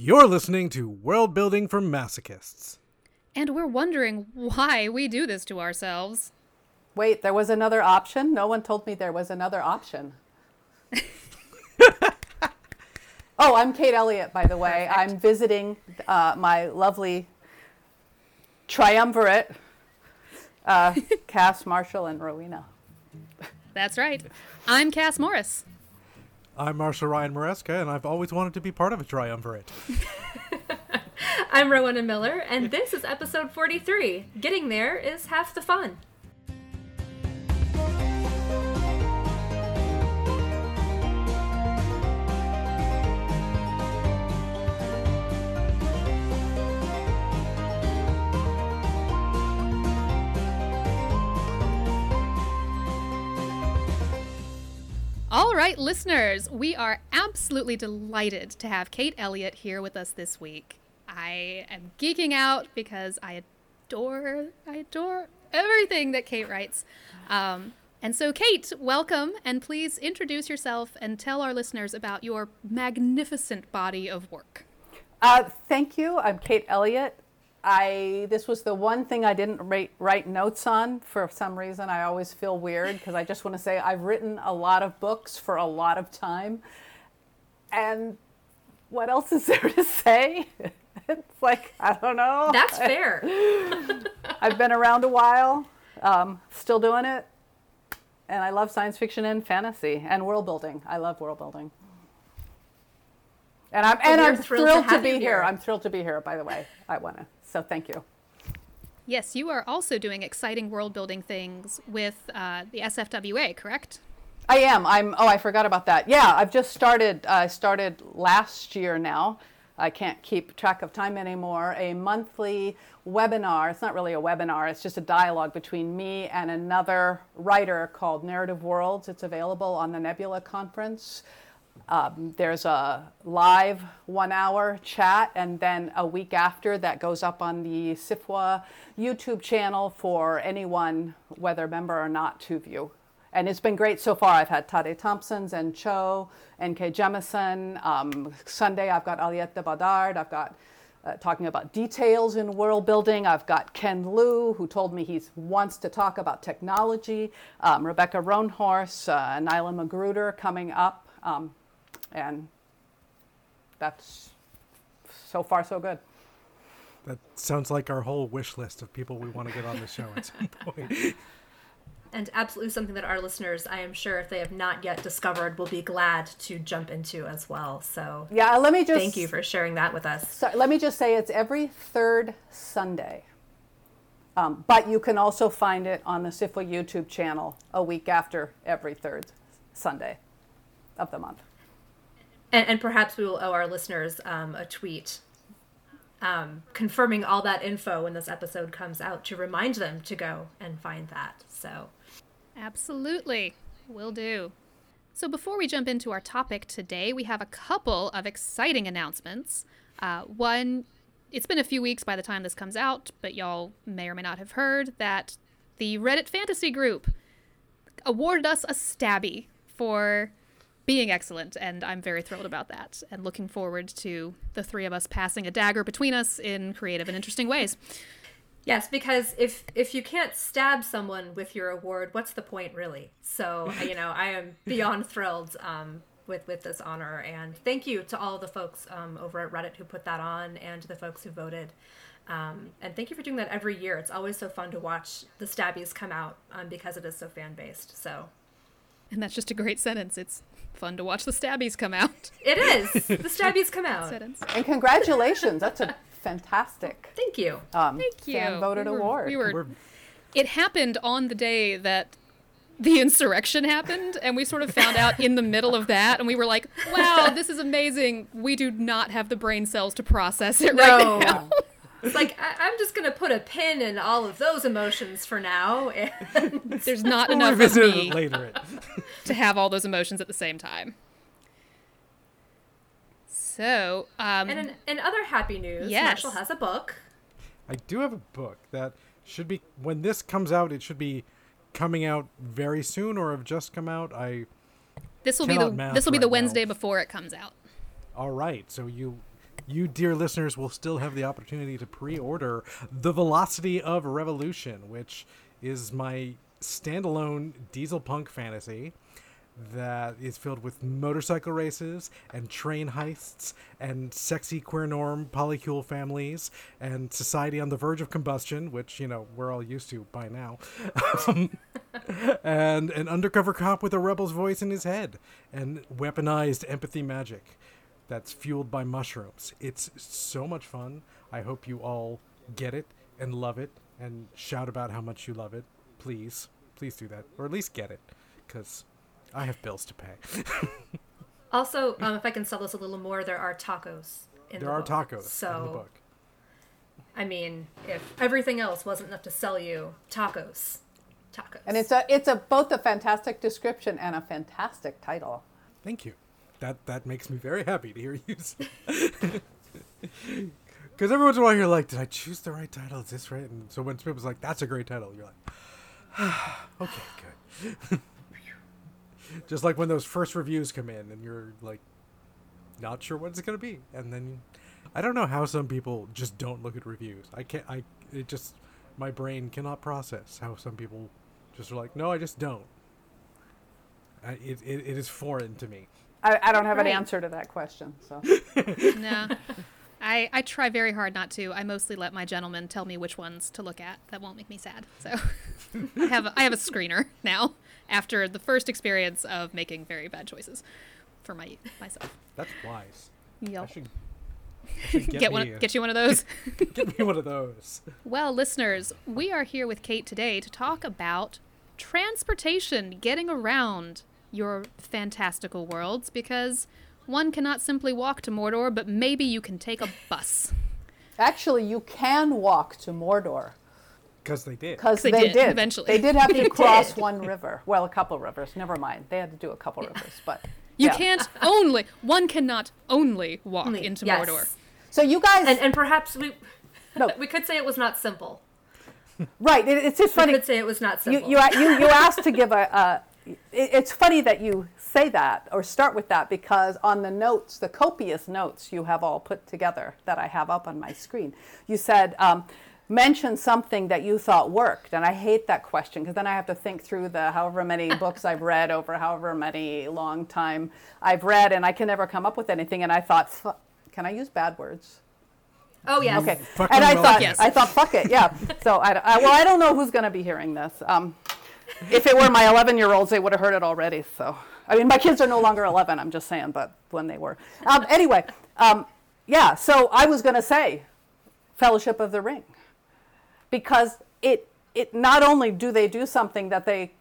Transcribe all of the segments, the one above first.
You're listening to World Building for Masochists. And we're wondering why we do this to ourselves. Wait, there was another option? No one told me there was another option. oh, I'm Kate Elliott, by the way. Perfect. I'm visiting uh, my lovely triumvirate, uh, Cass, Marshall, and Rowena. That's right. I'm Cass Morris. I'm Marshall Ryan Maresca, and I've always wanted to be part of a triumvirate. I'm Rowena Miller, and this is episode 43. Getting there is half the fun. All right, listeners, we are absolutely delighted to have Kate Elliott here with us this week. I am geeking out because I adore, I adore everything that Kate writes. Um, and so, Kate, welcome, and please introduce yourself and tell our listeners about your magnificent body of work. Uh, thank you. I'm Kate Elliott. I this was the one thing I didn't write, write notes on for some reason. I always feel weird because I just want to say I've written a lot of books for a lot of time, and what else is there to say? it's like I don't know. That's fair. I've been around a while, um, still doing it, and I love science fiction and fantasy and world building. I love world building. And I'm and we're I'm thrilled thrilled, to to, be here. here. I'm thrilled to be here. By the way, I want to. So thank you. Yes, you are also doing exciting world building things with uh, the SFWA, correct? I am. I'm. Oh, I forgot about that. Yeah, I've just started. I started last year now. I can't keep track of time anymore. A monthly webinar. It's not really a webinar. It's just a dialogue between me and another writer called Narrative Worlds. It's available on the Nebula conference. Um, there's a live one hour chat, and then a week after that goes up on the SFWA YouTube channel for anyone, whether member or not, to view. And it's been great so far. I've had Tade Thompson, and Cho, N.K. Jemison. Um, Sunday, I've got Aliette de Bodard. I've got uh, talking about details in world building. I've got Ken Liu, who told me he wants to talk about technology. Um, Rebecca Roanhorse, uh, Nyla Magruder coming up. Um, and that's so far so good. That sounds like our whole wish list of people we want to get on the show at some point. and absolutely something that our listeners, I am sure, if they have not yet discovered, will be glad to jump into as well. So Yeah, let me just thank you for sharing that with us. So let me just say it's every third Sunday. Um, but you can also find it on the SFWA YouTube channel a week after every third Sunday of the month. And, and perhaps we will owe our listeners um, a tweet um, confirming all that info when this episode comes out to remind them to go and find that. So Absolutely. Will do. So, before we jump into our topic today, we have a couple of exciting announcements. Uh, one, it's been a few weeks by the time this comes out, but y'all may or may not have heard that the Reddit Fantasy Group awarded us a stabby for being excellent, and I'm very thrilled about that and looking forward to the three of us passing a dagger between us in creative and interesting ways. Yes, because if if you can't stab someone with your award, what's the point really? So you know, I am beyond thrilled um, with with this honor, and thank you to all the folks um, over at Reddit who put that on, and to the folks who voted. Um, and thank you for doing that every year. It's always so fun to watch the stabbies come out um, because it is so fan based. So And that's just a great sentence. It's fun to watch the stabbies come out. it is the stabbies come out. And congratulations, that's a fantastic Thank you. um, Thank you. fan voted We were- award. We were, We're- it happened on the day that the insurrection happened, and we sort of found out in the middle of that, and we were like, "Wow, this is amazing." We do not have the brain cells to process it right No. now. It's like I- I'm just gonna put a pin in all of those emotions for now. And There's not We'll enough of me later. to have all those emotions at the same time. So, um, And in, in other happy news, Yes. Marshall has a book. I do have a book that should be when this comes out. It should be coming out very soon, or have just come out. I this will be the this will be the right now. Wednesday before it comes out. all right. So you you, dear listeners, will still have the opportunity to pre order The Velocity of Revolution, which is my standalone diesel punk fantasy that is filled with motorcycle races and train heists and sexy queer norm polycule families and society on the verge of combustion, which, you know, we're all used to by now. Um, and an undercover cop with a rebel's voice in his head and weaponized empathy magic that's fueled by mushrooms. It's so much fun. I hope you all get it and love it and shout about how much you love it. Please, please do that, or at least get it, because I have bills to pay. Also, um, if I can sell this a little more, there are tacos. In there the are book. tacos So, in the book. I mean, if everything else wasn't enough to sell you, tacos, tacos. And it's a it's a both a fantastic description and a fantastic title. Thank you. That that makes me very happy to hear you. Because every once in a while you're like, did I choose the right title? Is this right? And so when people's like, that's a great title, you're like, okay, good. Just like when those first reviews come in and you're like, not sure what it's gonna be, and then I don't know how some people just don't look at reviews. I can't. I it just my brain cannot process how some people just are like, no, I just don't. It, it, it is foreign to me. I, I don't have Right. an answer to that question. So no. I, I try very hard not to. I mostly let my gentleman tell me which ones to look at. That won't make me sad. So I have a, I have a screener now after the first experience of making very bad choices for my myself. That's wise. Yep. I should, I should get, Get one a- get you one of those. get me one of those. Well, listeners, we are here with Kate today to talk about transportation, getting around your fantastical worlds, because one cannot simply walk to Mordor, but maybe you can take a bus. actually, you can walk to Mordor Because they did. because They they, did, did. eventually. They did have to cross did. one river. Well, a couple rivers. Never mind. They had to do a couple rivers, but You yeah. can't only one cannot only walk Only- into yes. Mordor. So you guys, And and perhaps we no, we could say it was not simple. right? It, it's just We funny. could say it was not you, simple. you, you, you asked to give a, a it, it's funny that you say that or start with that because on the notes, the copious notes you have all put together that I have up on my screen, you said, um, mention something that you thought worked. And I hate that question because then I have to think through the however many books I've read over however many long time I've read and I can never come up with anything. And I thought, can I use bad words? oh yes. Okay. Fucking And I thought. Yes. I thought, fuck it, yeah. So I, I- well, I don't know who's going to be hearing this. Um, if it were my 11 year olds, they would have heard it already. So, I mean, my kids are no longer 11, I'm just saying, but when they were. Um, anyway, um, yeah, so I was going to say Fellowship of the Ring because it, it not only do they do something that they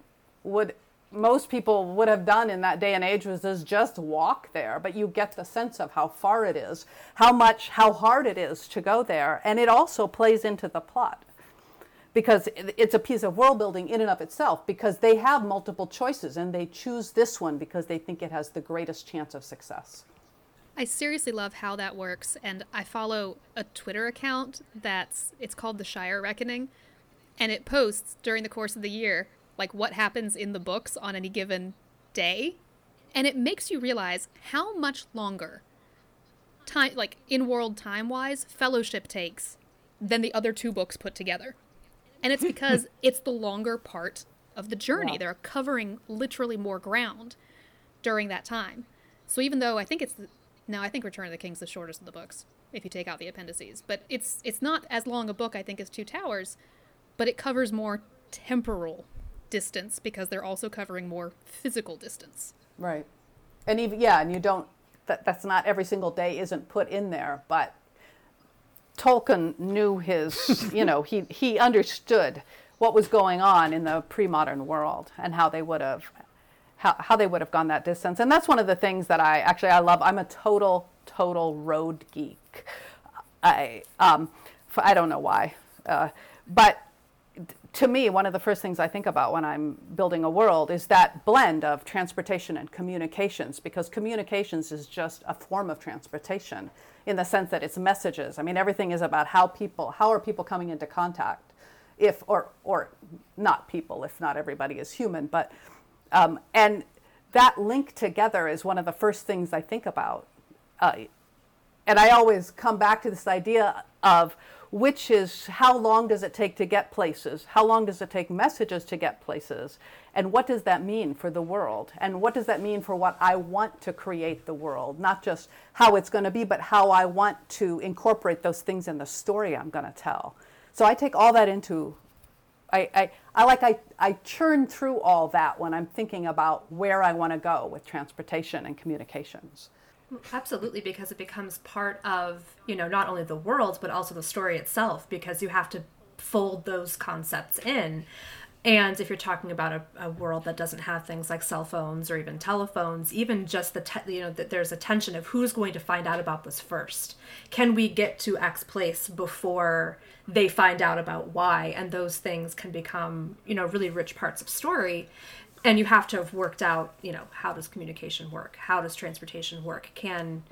would most people would have done in that day and age was is just walk there but you get the sense of how far it is how much how hard it is to go there and it also plays into the plot because it's a piece of world building in and of itself because they have multiple choices and they choose this one because they think it has the greatest chance of success I seriously love how that works, and I follow a Twitter account that's it's called the Shire Reckoning, and it posts during the course of the year like what happens in the books on any given day, and it makes you realize how much longer time like in world time wise fellowship takes than the other two books put together. And it's because it's the longer part of the journey. Yeah. They're covering literally more ground during that time. So even though I think it's the, no, I think Return of the King's the shortest of the books if you take out the appendices, but it's it's not as long a book I think as Two Towers, but it covers more temporal distance because they're also covering more physical distance. right and even yeah and you don't that, that's not every single day isn't put in there but Tolkien knew his, you know, he, he understood what was going on in the pre-modern world and how they would have how, how they would have gone that distance. And that's one of the things that I actually I love. I'm a total total road geek. I um, I don't know why, uh, but to me, one of the first things I think about when I'm building a world is that blend of transportation and communications, because communications is just a form of transportation in the sense that it's messages. I mean, everything is about how people, how are people coming into contact, if or or not people, if not everybody is human, but um, and that link together is one of the first things I think about. Uh, and I always come back to this idea of which is how long does it take to get places? How long does it take messages to get places? And what does that mean for the world? And what does that mean for what I want to create the world? Not just how it's going to be, but how I want to incorporate those things in the story I'm going to tell. So I take all that into I, I, I like I, I churn through all that when I'm thinking about where I want to go with transportation and communications. Absolutely, because it becomes part of, you know, not only the world, but also the story itself, because you have to fold those concepts in. And if you're talking about a, a world that doesn't have things like cell phones or even telephones, even just the, te- you know, that there's a tension of who's going to find out about this first. Can we get to X place before they find out about Y? And those things can become, you know, really rich parts of story and you have to have worked out you know how does communication work how does transportation work can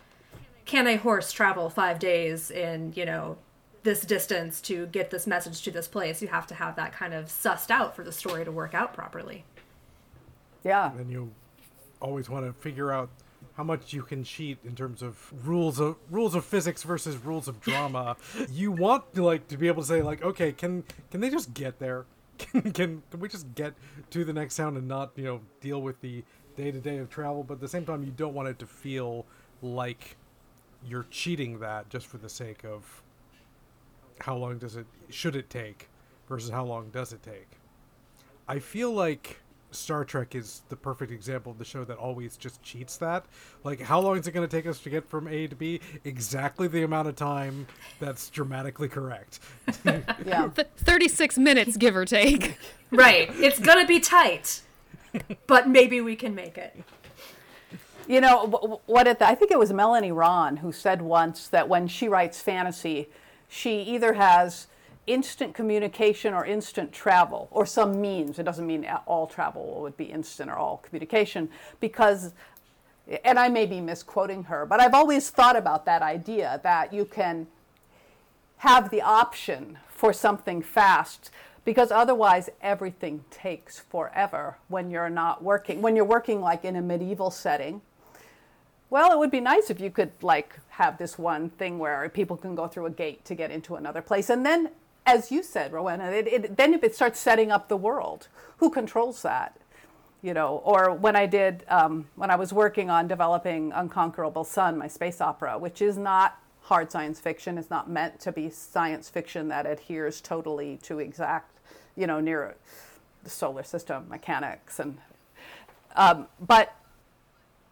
can a horse travel five days in you know this distance to get this message to this place you have to have that kind of sussed out for the story to work out properly Yeah. And then you always want to figure out how much you can cheat in terms of rules of rules of physics versus rules of drama. you want to like to be able to say like, okay, can can they just get there? Can can, can we just get to the next town and not you know deal with the day to day of travel? But at the same time, you don't want it to feel like you're cheating that just for the sake of how long does it should it take versus how long does it take. I feel like Star Trek is the perfect example of the show that always just cheats that. Like, how long is it going to take us to get from A to B? Exactly the amount of time that's dramatically correct. Yeah. Th- 36 minutes, give or take. right it's gonna be tight but maybe we can make it You know, wh- wh- what it, I think it was Melanie Rawn who said once that when she writes fantasy, she either has instant communication or instant travel or some means. It doesn't mean all travel would be instant or all communication because, and I may be misquoting her, but I've always thought about that idea that you can have the option for something fast because otherwise everything takes forever when you're not working when you're working like in a medieval setting well it would be nice if you could like have this one thing where people can go through a gate to get into another place and then as you said rowena it, it, then if it starts setting up the world. Who controls that? You know or when i did um, when i was working on developing unconquerable sun my space opera which is not hard science fiction it's not meant to be science fiction that adheres totally to exact you know near the solar system mechanics and um, but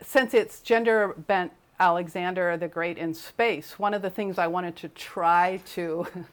since it's gender bent Alexander the Great in space, one of the things I wanted to try to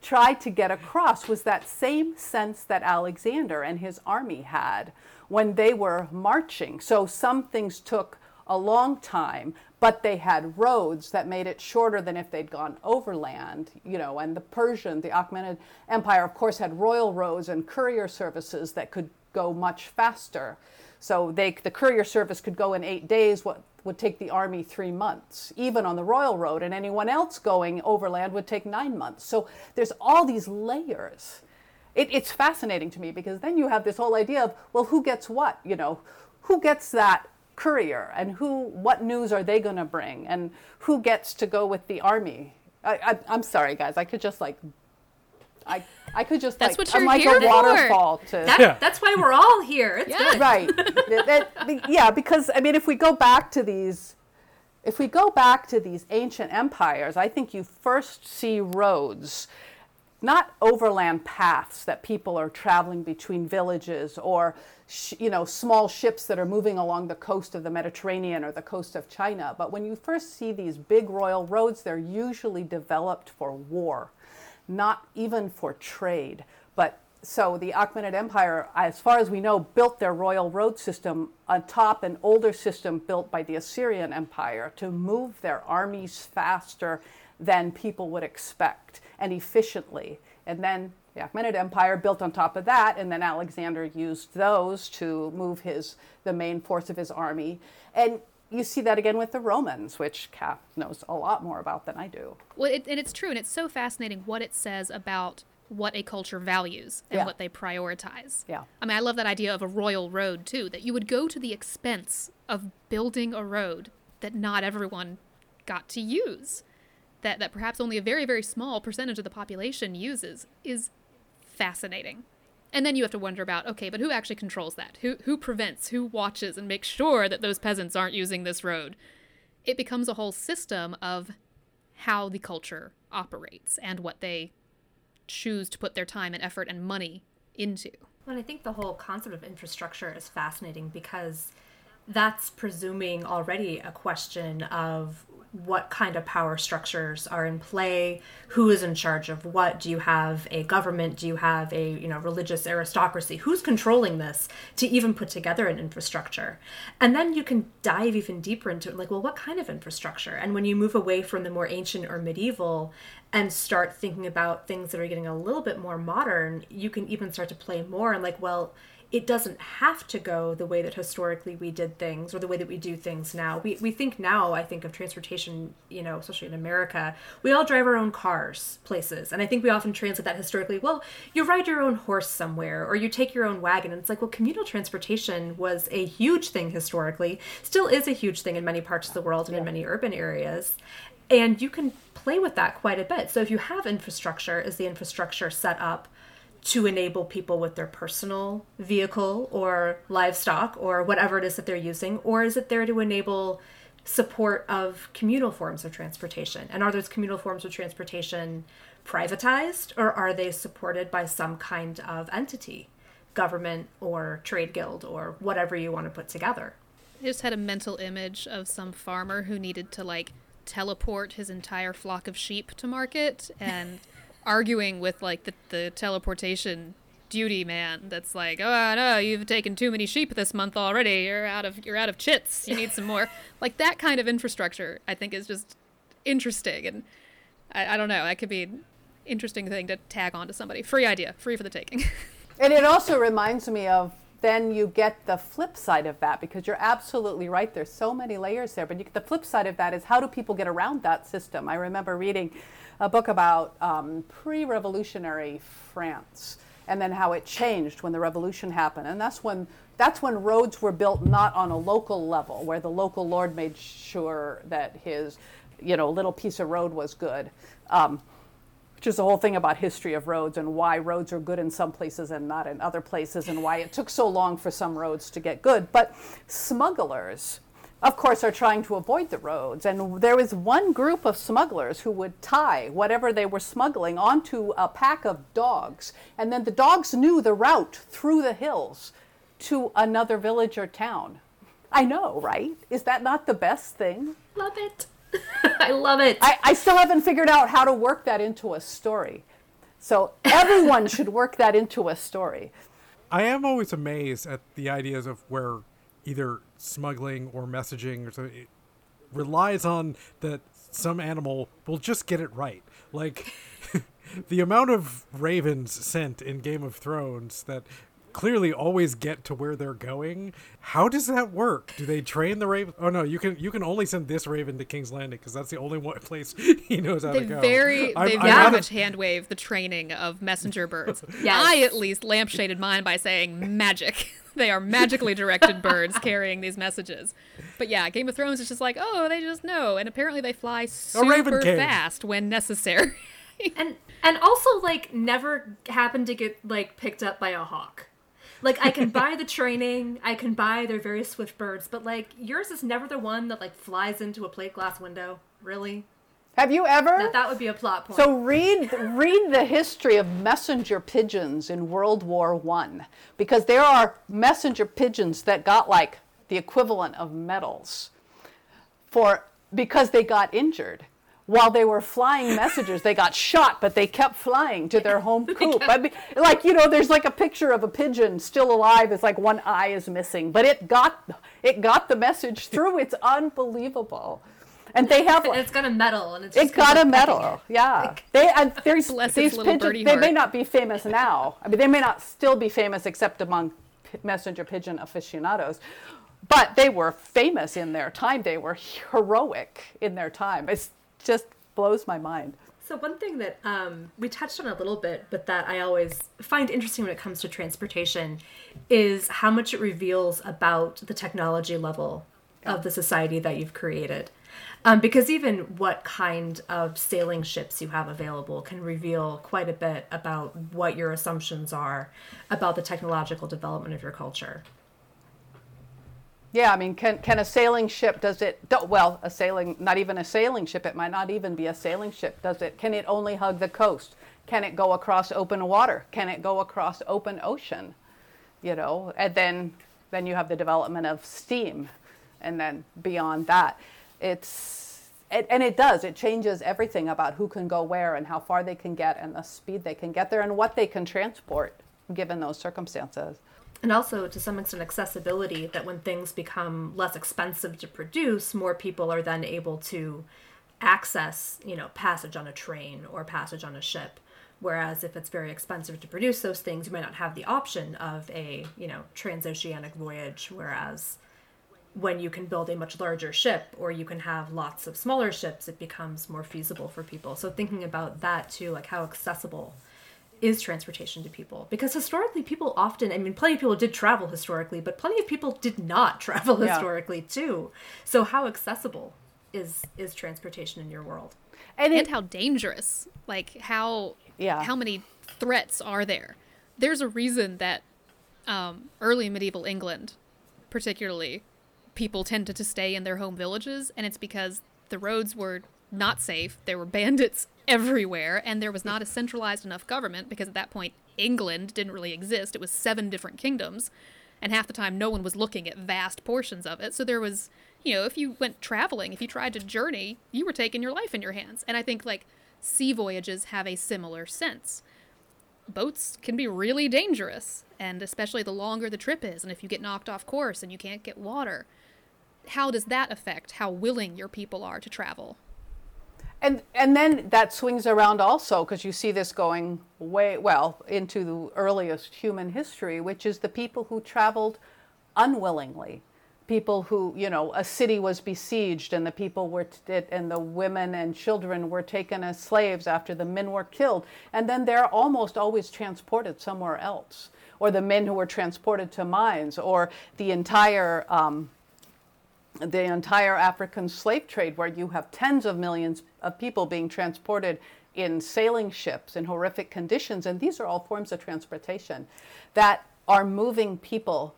try to get across was that same sense that Alexander and his army had when they were marching. So some things took a long time, but they had roads that made it shorter than if they'd gone overland, you know, and the Persian, the Achaemenid Empire, of course, had royal roads and courier services that could go much faster. So they, the courier service could go in eight days, what would take the army three months, even on the royal road, and anyone else going overland would take nine months. So there's all these layers. It, it's fascinating to me because then you have this whole idea of, well, who gets what? You know, who gets that courier and who, what news are they going to bring? And who gets to go with the army? I, I, I'm sorry, guys. I could just like, I, I could just That's like, what I'm you're like here a for. waterfall to. that, Yeah. that's why we're all here it's Yeah. good right That- that- yeah because i mean if we go back to these if we go back to these ancient empires i think you first see roads not overland paths that people are traveling between villages or sh- you know small ships that are moving along the coast of the mediterranean or the coast of china but when you first see these big royal roads they're usually developed for war not even for trade but so the Achaemenid Empire, as far as we know, built their royal road system atop an older system built by the Assyrian Empire to move their armies faster than people would expect and efficiently. And then the Achaemenid Empire built on top of that, and then Alexander used those to move his the main force of his army. And you see that again with the Romans, which Cass knows a lot more about than I do. Well, it, and it's true, and it's so fascinating what it says about what a culture values and Yeah. what they prioritize. Yeah. I mean, I love that idea of a royal road too, that you would go to the expense of building a road that not everyone got to use that that perhaps only a very very small percentage of the population uses is fascinating. And then you have to wonder about okay, but who actually controls that? Who who prevents? Who watches and makes sure that those peasants aren't using this road? It becomes a whole system of how the culture operates and what they choose to put their time and effort and money into. And I think the whole concept of infrastructure is fascinating because that's presuming already a question of what kind of power structures are in play who is in charge of what do you have a government do you have a you know religious aristocracy who's controlling this to even put together an infrastructure? And then you can dive even deeper into it like well what kind of infrastructure? And when you move away from the more ancient or medieval and start thinking about things that are getting a little bit more modern you can even start to play more and like well it doesn't have to go the way that historically we did things or the way that we do things now. We, we think now, I think of transportation, you know, especially in America, we all drive our own cars places. And I think we often translate that historically, well, you ride your own horse somewhere or you take your own wagon. And it's like, well, communal transportation was a huge thing historically, still is a huge thing in many parts of the world and in many urban areas. And you can play with that quite a bit. So if you have infrastructure, is the infrastructure set up? To enable people with their personal vehicle or livestock or whatever it is that they're using? Or is it there to enable support of communal forms of transportation? And are those communal forms of transportation privatized or are they supported by some kind of entity, government or trade guild or whatever you want to put together? I just had a mental image of some farmer who needed to like teleport his entire flock of sheep to market and arguing with like the, the teleportation duty man that's like oh no you've taken too many sheep this month already. You're out of you're out of chits. You need some more. Like that kind of infrastructure i think is just interesting and I, I don't know that could be an interesting thing to tag on to somebody. Free idea free for the taking. And it also reminds me of then you get the flip side of that because you're absolutely right there's so many layers there but you, the flip side of that is how do people get around that system i remember reading a book about um, pre revolutionary France and then how it changed when the revolution happened. And that's when, that's when roads were built not on a local level, where the local lord made sure that his you know, little piece of road was good. Um, which is the whole thing about history of roads and why roads are good in some places and not in other places and why it took so long for some roads to get good. But smugglers of course, are trying to avoid the roads. And there was one group of smugglers who would tie whatever they were smuggling onto a pack of dogs. And then the dogs knew the route through the hills to another village or town. I know, right? Is that not the best thing? Love it. I love it. I, I still haven't figured out how to work that into a story. So everyone should work that into a story. I am always amazed at the ideas of where either smuggling or messaging or so it relies on that some animal will just get it right. Like the amount of ravens sent in Game of Thrones that clearly always get to where they're going. How does that work? Do they train the raven? Oh no, you can you can only send this raven to King's Landing because that's the only one place he knows how they to go. Very, I'm, they I'm very much of... hand wave the training of messenger birds. yes. I at least lampshaded mine by saying magic. they are magically directed birds carrying these messages. But yeah, Game of Thrones is just like, oh, they just know, and apparently they fly super fast when necessary. and and also like never happen to get like picked up by a hawk. Like I can buy the training, I can buy their very swift birds, but like yours is never the one that like flies into a plate glass window. Really? Have you ever? That, that would be a plot point. So read read the history of messenger pigeons in World War One, because there are messenger pigeons that got like the equivalent of medals for because they got injured while they were flying messages. They got shot, but they kept flying to their home coop. I mean, like you know, there's like a picture of a pigeon still alive. It's like one eye is missing, but it got it got the message through. It's unbelievable and they have and it's got a medal and it's it got a medal yeah they and there's these pigeons they may not be famous now i mean they may not still be famous except among p- messenger pigeon aficionados but they were famous in their time they were heroic in their time it just blows my mind so one thing that um, we touched on a little bit, but that I always find interesting when it comes to transportation, is how much it reveals about the technology level of the society that you've created. Um, because even what kind of sailing ships you have available can reveal quite a bit about what your assumptions are about the technological development of your culture. Yeah, I mean, can can a sailing ship does it? Well, a sailing, not even a sailing ship. It might not even be a sailing ship. Does it? Can it only hug the coast? Can it go across open water? Can it go across open ocean? You know, and then then you have the development of steam, and then beyond that, it's it, and it does. It changes everything about who can go where and how far they can get and the speed they can get there and what they can transport given those circumstances. And also, to some extent, accessibility that when things become less expensive to produce, more people are then able to access, you know, passage on a train or passage on a ship. Whereas if it's very expensive to produce those things, you might not have the option of a, you know, transoceanic voyage. Whereas when you can build a much larger ship or you can have lots of smaller ships, it becomes more feasible for people. So thinking about that too, like how accessible is transportation to people because historically people often i mean plenty of people did travel historically but plenty of people did not travel Yeah. historically too so how accessible is is transportation in your world And, and how dangerous like how Yeah. how many threats are there there's a reason that um, early medieval england particularly people tended to stay in their home villages and it's because the roads were not safe. There were bandits everywhere and there was not a centralized enough government because at that point england didn't really exist. It was seven different kingdoms and half the time no one was looking at vast portions of it. So there was you know if you went traveling if you tried to journey you were taking your life in your hands. And i think like sea voyages have a similar sense. Boats can be really dangerous and especially the longer the trip is and if you get knocked off course and you can't get water how does that affect how willing your people are to travel And and then that swings around also because you see this going way well into the earliest human history, which is the people who traveled unwillingly, people who you know a city was besieged and the people were t- and the women and children were taken as slaves after the men were killed, and then they're almost always transported somewhere else, or the men who were transported to mines, or the entire. Um, the entire African slave trade, where you have tens of millions of people being transported in sailing ships in horrific conditions. And these are all forms of transportation that are moving people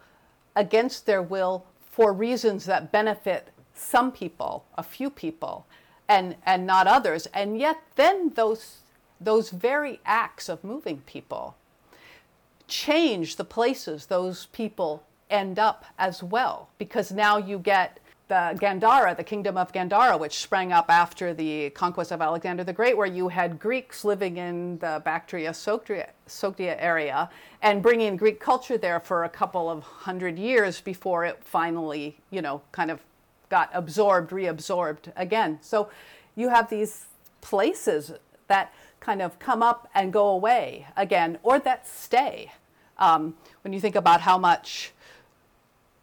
against their will for reasons that benefit some people, a few people, and, and not others. And yet, then those, those very acts of moving people change the places those people end up as well because now you get the Gandhara, the kingdom of Gandhara, which sprang up after the conquest of Alexander the Great, where you had Greeks living in the Bactria Sogdia, area and bringing Greek culture there for a couple of hundred years before it finally, you know, kind of got absorbed, reabsorbed again. So you have these places that kind of come up and go away again, or that stay. Um, when you think about how much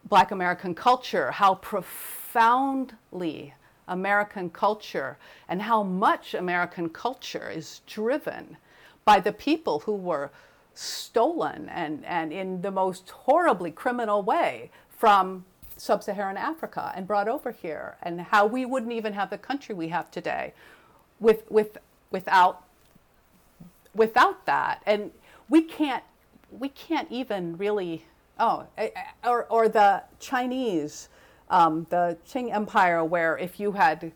Black American culture, how profoundly American culture and how much American culture is driven by the people who were stolen and, and in the most horribly criminal way from sub Saharan Africa and brought over here, and how we wouldn't even have the country we have today with, with, without without that. And we can't we can't even really oh eh, eh, or, or the chinese um, the qing empire where if you had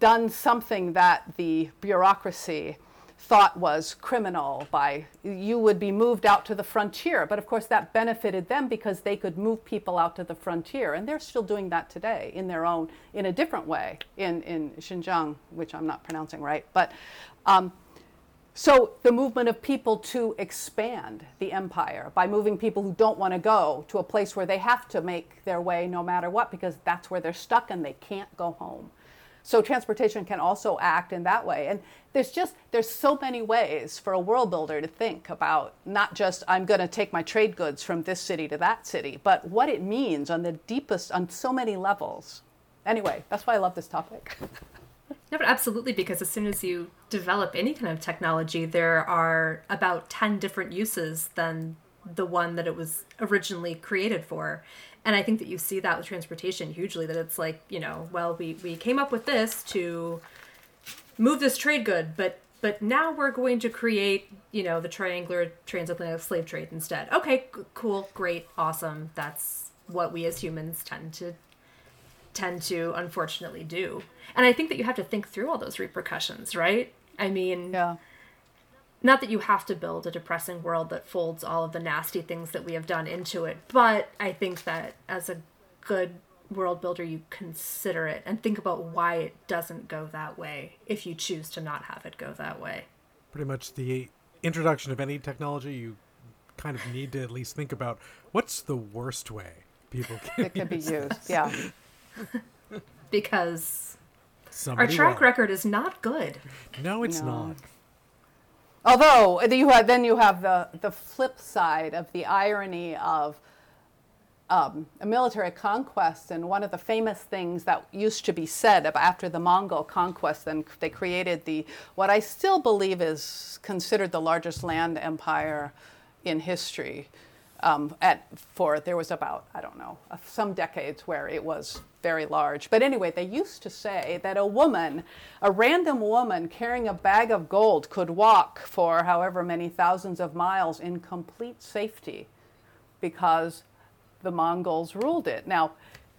done something that the bureaucracy thought was criminal by you would be moved out to the frontier. But of course that benefited them because they could move people out to the frontier. And they're still doing that today in their own in a different way in, in xinjiang which i'm not pronouncing right. But um, so the movement of people to expand the empire by moving people who don't want to go to a place where they have to make their way no matter what because that's where they're stuck and they can't go home. So transportation can also act in that way. And there's just there's so many ways for a world builder to think about not just I'm going to take my trade goods from this city to that city, but what it means on the deepest on so many levels. Anyway, that's why I love this topic. No, but absolutely, because as soon as you develop any kind of technology, there are about 10 different uses than the one that it was originally created for. And I think that you see that with transportation hugely, that it's like, you know, well, we, we came up with this to move this trade good, but but now we're going to create, you know, the triangular transatlantic slave trade instead. Okay, cool, great, awesome. That's what we as humans tend to tend to unfortunately do. And I think that you have to think through all those repercussions, right? I mean, Yeah. not that you have to build a depressing world that folds all of the nasty things that we have done into it, but I think that as a good world builder, you consider it and think about why it doesn't go that way if you choose to not have it go that way. Pretty much the introduction of any technology, you kind of need to at least think about what's the worst way people can It could be used. Yeah. Because our track will. record is not good. No, it's No. not. Although you have, then you have the, the flip side of the irony of um, a military conquest. And one of the famous things that used to be said ab- after the Mongol conquest, then they created the what I still believe is considered the largest land empire in history. Um, at for there was about I don't know uh, some decades where it was very large. But anyway, they used to say that a woman, a random woman carrying a bag of gold, could walk for however many thousands of miles in complete safety, because the Mongols ruled it. Now,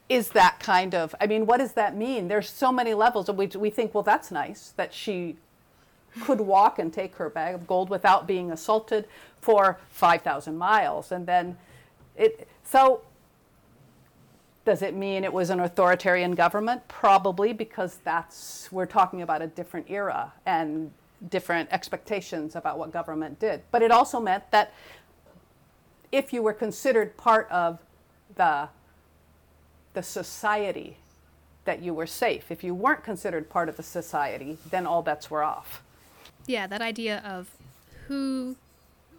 is that kind of I mean, what does that mean? There's so many levels. We we think well that's nice that she could walk and take her bag of gold without being assaulted for 5,000 miles. And then it, so does it mean it was an authoritarian government? Probably because that's, we're talking about a different era and different expectations about what government did. But it also meant that if you were considered part of the, the society, that you were safe. If you weren't considered part of the society, then all bets were off. Yeah, that idea of who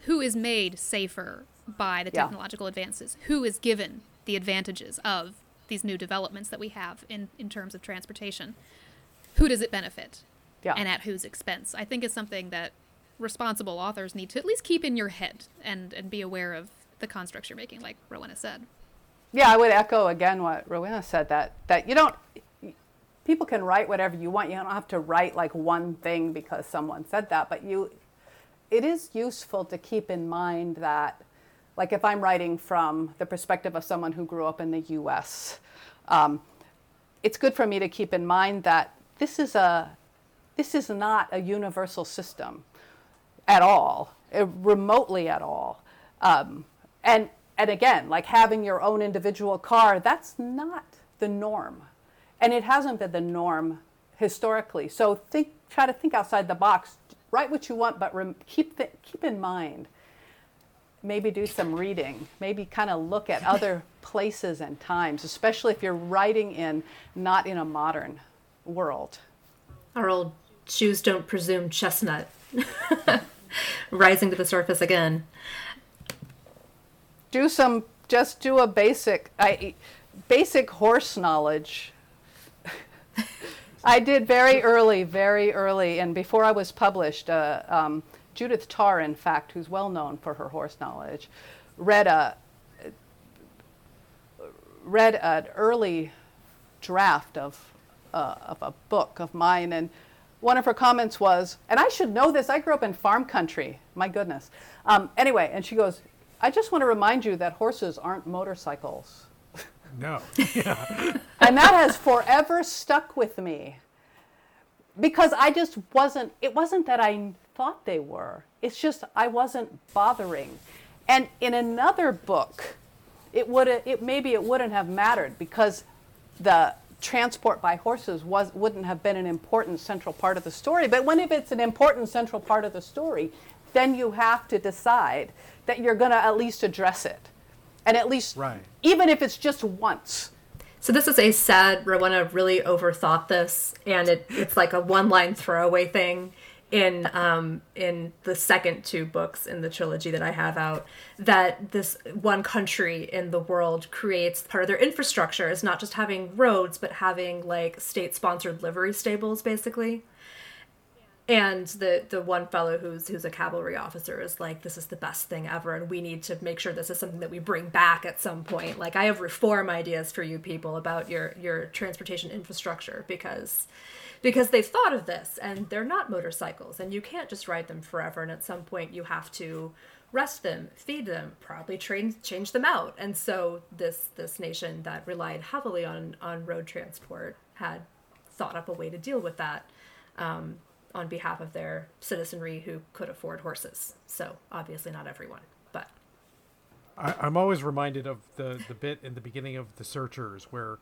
who is made safer by the Yeah. technological advances, who is given the advantages of these new developments that we have in, in terms of transportation. Who does it benefit? Yeah. And at whose expense? I think is something that responsible authors need to at least keep in your head and, and be aware of the constructs you're making, like Rowena said. Yeah, I would echo again what Rowena said that that you don't people can write whatever you want. You don't have to write like one thing because someone said that, but you it is useful to keep in mind that like if I'm writing from the perspective of someone who grew up in the US, um, it's good for me to keep in mind that this is a this is not a universal system at all, uh, remotely at all. Um, and and again, like having your own individual car, that's not the norm, and it hasn't been the norm historically. So think, try to think outside the box. Write what you want, but rem- keep keep in mind. Maybe do some reading. Maybe kind of look at other places and times, especially if you're writing in not in a modern world. Our old shoes don't presume chestnut rising to the surface again. do some just do a basic I basic horse knowledge. I did very early, very early, and before I was published, uh, um, Judith Tarr, in fact, who's well known for her horse knowledge, read a read an early draft of uh, of a book of mine, and one of her comments was, and I should know this. I grew up in farm country. My goodness. Um, anyway, and she goes, I just want to remind you that horses aren't motorcycles. No. Yeah. And that has forever stuck with me because I just wasn't, it wasn't that I thought they were, it's just I wasn't bothering. And in another book, it would it maybe it wouldn't have mattered because the transport by horses was wouldn't have been an important central part of the story. But when if it's an important central part of the story, then you have to decide that you're going to at least address it. And at least Right. even if it's just once. So this is a sad Rowena really overthought this, and it, it's like a one-line throwaway thing in um, in the second two books in the trilogy that I have out. That this one country in the world creates part of their infrastructure is not just having roads, but having like state-sponsored livery stables, basically. And the the one fellow who's who's a cavalry officer is like this is the best thing ever and we need to make sure this is something that we bring back at some point. Like i have reform ideas for you people about your your transportation infrastructure because because they've thought of this and they're not motorcycles and you can't just ride them forever and at some point you have to rest them feed them probably train change them out. And so this this nation that relied heavily on on road transport had thought up a way to deal with that um, on behalf of their citizenry who could afford horses. So obviously not everyone, but I, I'm always reminded of the the bit in the beginning of The Searchers where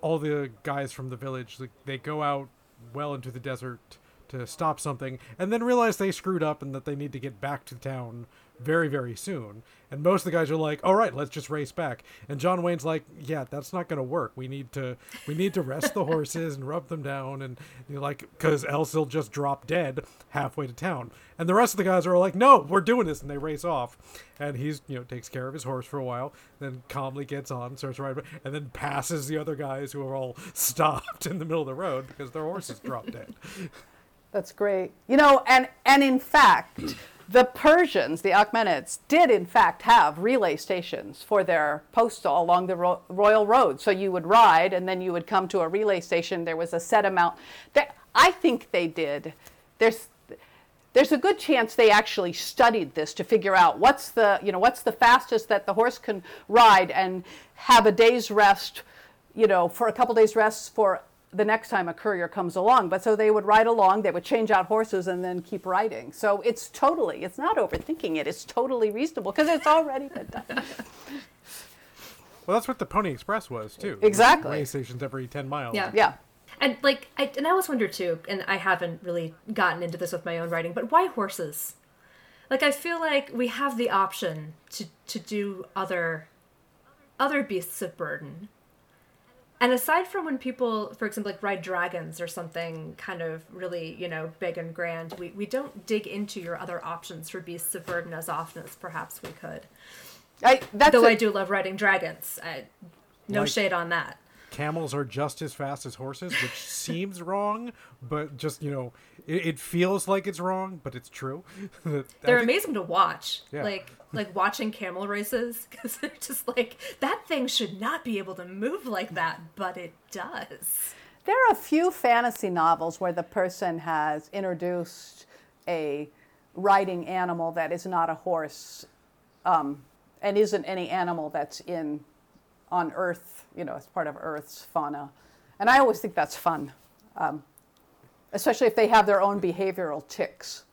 all the guys from the village like, they go out well into the desert to stop something and then realize they screwed up and that they need to get back to town very very soon. And most of the guys are like all right let's just race back. And john wayne's like yeah that's not going to work. We need to we need to rest the horses and rub them down and you know, like because else they'll just drop dead halfway to town. And the rest of the guys are like no we're doing this and they race off. And he's you know takes care of his horse for a while then calmly gets on starts riding and then passes the other guys who are all stopped in the middle of the road because their horses dropped dead That's great. You know, and and in fact, the Persians, the Achaemenids, did in fact have relay stations for their postal along the ro- royal road. So you would ride, and then you would come to a relay station. There was a set amount. That I think they did. There's there's a good chance they actually studied this to figure out what's the you know what's the fastest that the horse can ride and have a day's rest you know for a couple days rest for the next time a courier comes along but so they would ride along they would change out horses and then keep riding so it's totally it's not overthinking it it's totally reasonable because it's already been done well that's what the pony express was too Exactly. race stations every 10 miles Yeah. yeah and like I and I always wonder too, and I haven't really gotten into this with my own writing, but why horses? Like I feel like we have the option to to do other other beasts of burden. And aside from when people, for example, like ride dragons or something kind of really, you know, big and grand, we, we don't dig into your other options for beasts of burden as often as perhaps we could. I, that's Though a- I do love riding dragons. I, no Like- shade on that. Camels are just as fast as horses, which seems wrong, but just you know, it, it feels like it's wrong, but it's true. They're think- amazing to watch. Yeah. Like like watching camel races because they're just like that thing should not be able to move like that, but it does. There are a few fantasy novels where the person has introduced a riding animal that is not a horse um, and isn't any animal that's in on Earth, you know, as part of Earth's fauna. And I always think that's fun, um, especially if they have their own behavioral tics,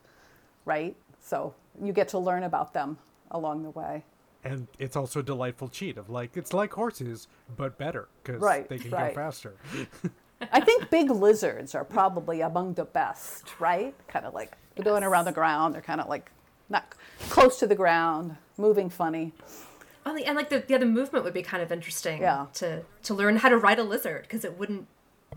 right? So you get to learn about them along the way. and it's also a delightful cheat of like it's like horses, but better because Right, they can right. go faster. I think big lizards are probably among the best, right? Kind of like going around the ground. They're kind of like not close to the ground, moving funny. Only and like the yeah the movement would be kind of interesting. Yeah. To to learn how to ride a lizard because it wouldn't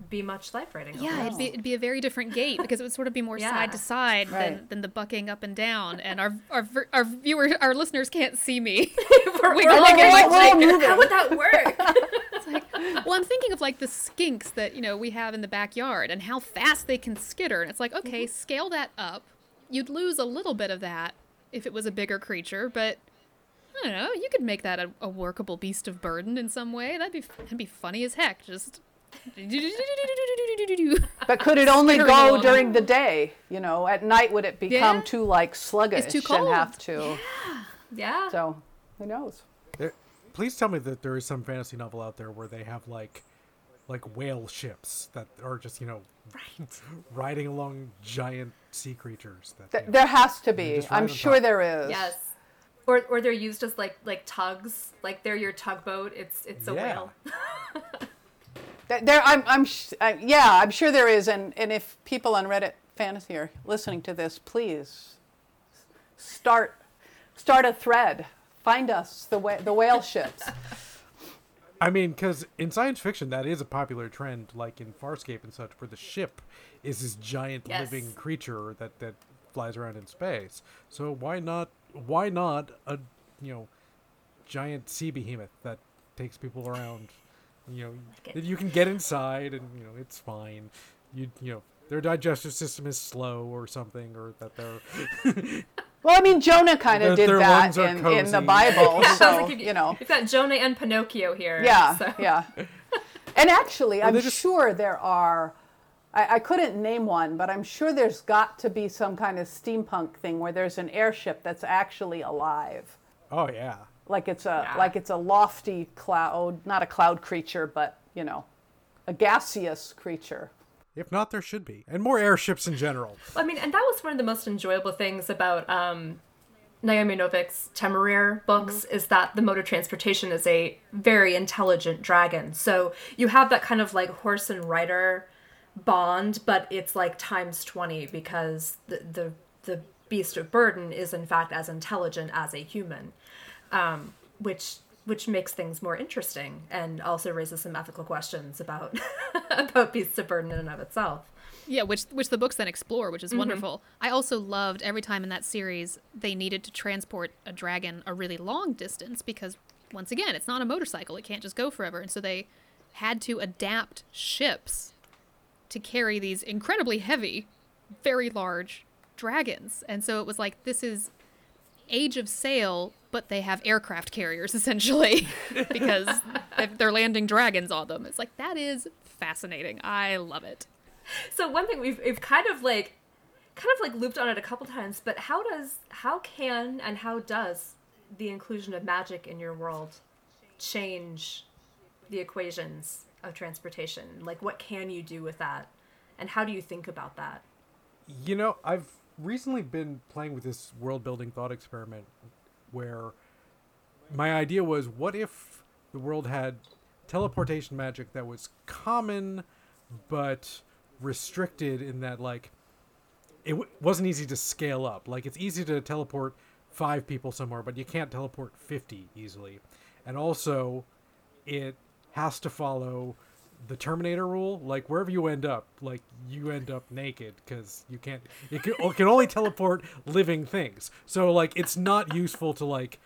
be much life riding. Yeah, it'd be, it'd be a very different gait because it would sort of be more side to side than, Right. than the bucking up and down. And our our our viewers, our listeners can't see me. we're, Wiggling like, and like, wiggling. how would that work? It's like, well, I'm thinking of like the skinks that you know we have in the backyard and how fast they can skitter. And it's like, okay, mm-hmm. scale that up. You'd lose a little bit of that if it was a bigger creature, but I don't know. You could make that a, a workable beast of burden in some way. That'd be that'd be funny as heck. Just. But could it only go along. during the day? You know, at night would it become Yeah. too like sluggish it's too cold. and cold. have to? yeah. yeah. So who knows? There- Please tell me that there is some fantasy novel out there where they have like like whale ships that are just you know right. riding along giant sea creatures. That Th- you know, there has to be. I'm sure there is. Yes. Or, or they're used as like like tugs, like they're your tugboat. It's it's a Yeah. whale. There, I'm, I'm, sh- uh, yeah, I'm sure there is. And, and if people on Reddit Fantasy are listening to this, please start, start a thread. Find us the wha- the whale ships. I mean, because in science fiction, that is a popular trend, like in Farscape and such, where the ship is this giant Yes. living creature that that flies around in space. So why not? Why not a you know giant sea behemoth that takes people around? You know, that you can get inside, and you know it's fine. You you know their digestive system is slow or something, or that they're Well, I mean, Jonah kind of did that in, in the. Bible. Sounds So, like you know, you've got Jonah and Pinocchio here. yeah, so. yeah. And actually, I'm just- sure there are. I, I couldn't name one, but I'm sure there's got to be some kind of steampunk thing where there's an airship that's actually alive, oh yeah. like it's a Yeah. like it's a lofty cloud, not a cloud creature, but you know, a gaseous creature. If not, there should be, and more airships in general. I mean, and that was one of the most enjoyable things about um, Naomi Novik's Temeraire books is that the mode of transportation is a very intelligent dragon. So you have that kind of like horse and rider bond, but it's like times 20 because the, the, the beast of burden is in fact as intelligent as a human, um, which which makes things more interesting and also raises some ethical questions about about beasts of burden in and of itself. Yeah, which which the books then explore, which is wonderful. I also loved every time in that series they needed to transport a dragon a really long distance because once again, it's not a motorcycle; it can't just go forever, and so they had to adapt ships to carry these incredibly heavy, very large dragons. And so it was like this is Age of Sail, but they have aircraft carriers essentially because they're landing dragons on them. It's like that is fascinating. I love it. So one thing we've we've kind of like kind of like looped on it a couple times, but how does how can and how does the inclusion of magic in your world change the equations of transportation? Like what can you do with that? And how do you think about that? You know, I've recently been playing with this world building thought experiment where my idea was what if the world had teleportation magic that was common but restricted in that like it w- wasn't easy to scale up like it's easy to teleport five people somewhere but you can't teleport 50 easily and also it has to follow the Terminator rule. Like wherever you end up, like you end up naked because you can't. It can, it can only teleport living things. So like it's not useful to like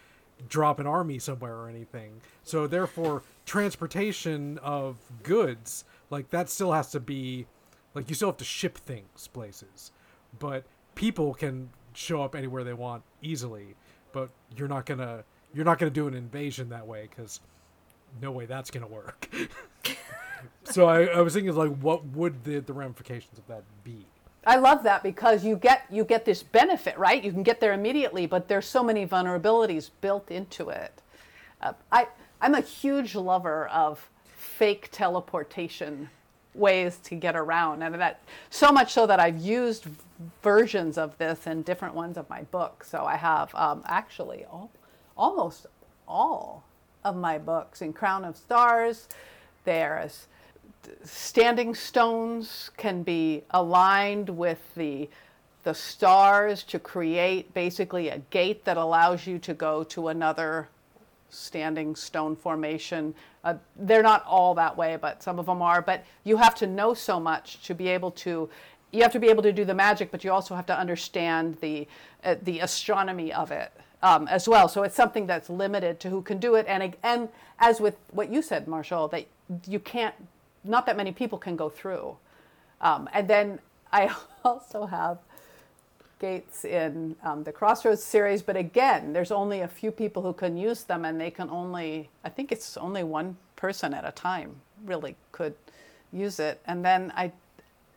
drop an army somewhere or anything. So therefore, transportation of goods like that still has to be like you still have to ship things places, but people can show up anywhere they want easily. But you're not gonna you're not gonna do an invasion that way because no way that's gonna work. so I, I was thinking like what would the, the ramifications of that be I love that because you get you get this benefit, right? You can get there immediately, but there's so many vulnerabilities built into it. Uh, I I'm a huge lover of fake teleportation ways to get around, and that so much so that I've used versions of this in different ones of my book So I have um, actually all, almost all of my books in Crown of Stars. There's standing stones can be aligned with the the stars to create basically a gate that allows you to go to another standing stone formation. Uh, they're not all that way, but some of them are. But you have to know so much to be able to. You have to be able to do the magic, but you also have to understand the uh, the astronomy of it um, as well. So it's something that's limited to who can do it. And and as with what you said, Marshall, that you can't. Not that many people can go through. Um, and then I also have gates in um, the Crossroads series, but again, there's only a few people who can use them, and they can only, I think it's only one person at a time really could use it. And then I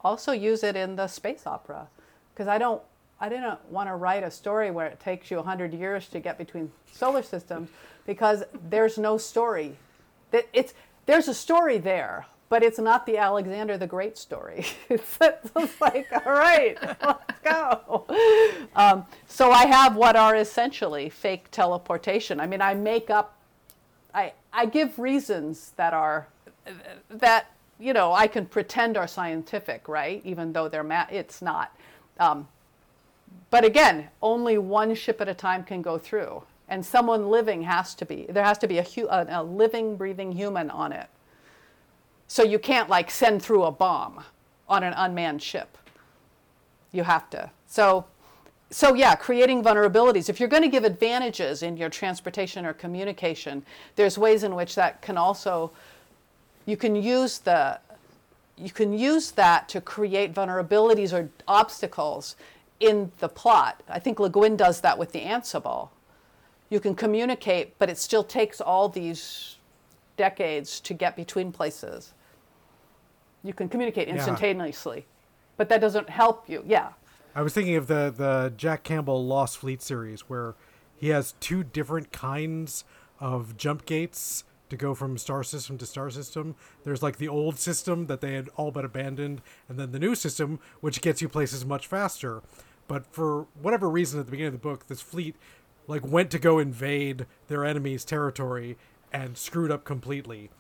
also use it in the space opera because I don't, I didn't want to write a story where it takes you 100 years to get between solar systems because there's no story. It's, there's a story there, but it's not the Alexander the Great story. it's, it's like, all right, let's go. Um, so I have what are essentially fake teleportation. I mean, I make up, I, I give reasons that are, that, you know, I can pretend are scientific, right? Even though they're, ma- it's not. Um, but again, only one ship at a time can go through. And someone living has to be, there has to be a, a, a living, breathing human on it. So you can't like send through a bomb on an unmanned ship. You have to. So so yeah, creating vulnerabilities. If you're going to give advantages in your transportation or communication, there's ways in which that can also you can use the you can use that to create vulnerabilities or obstacles in the plot. I think Le Guin does that with the Ansible. You can communicate, but it still takes all these decades to get between places. You can communicate Yeah. instantaneously, but that doesn't help you. Yeah. I was thinking of the the Jack Campbell Lost Fleet series where he has two different kinds of jump gates to go from star system to star system. There's like the old system that they had all but abandoned, and then the new system which gets you places much faster. But for whatever reason at the beginning of the book, this fleet like went to go invade their enemy's territory and screwed up completely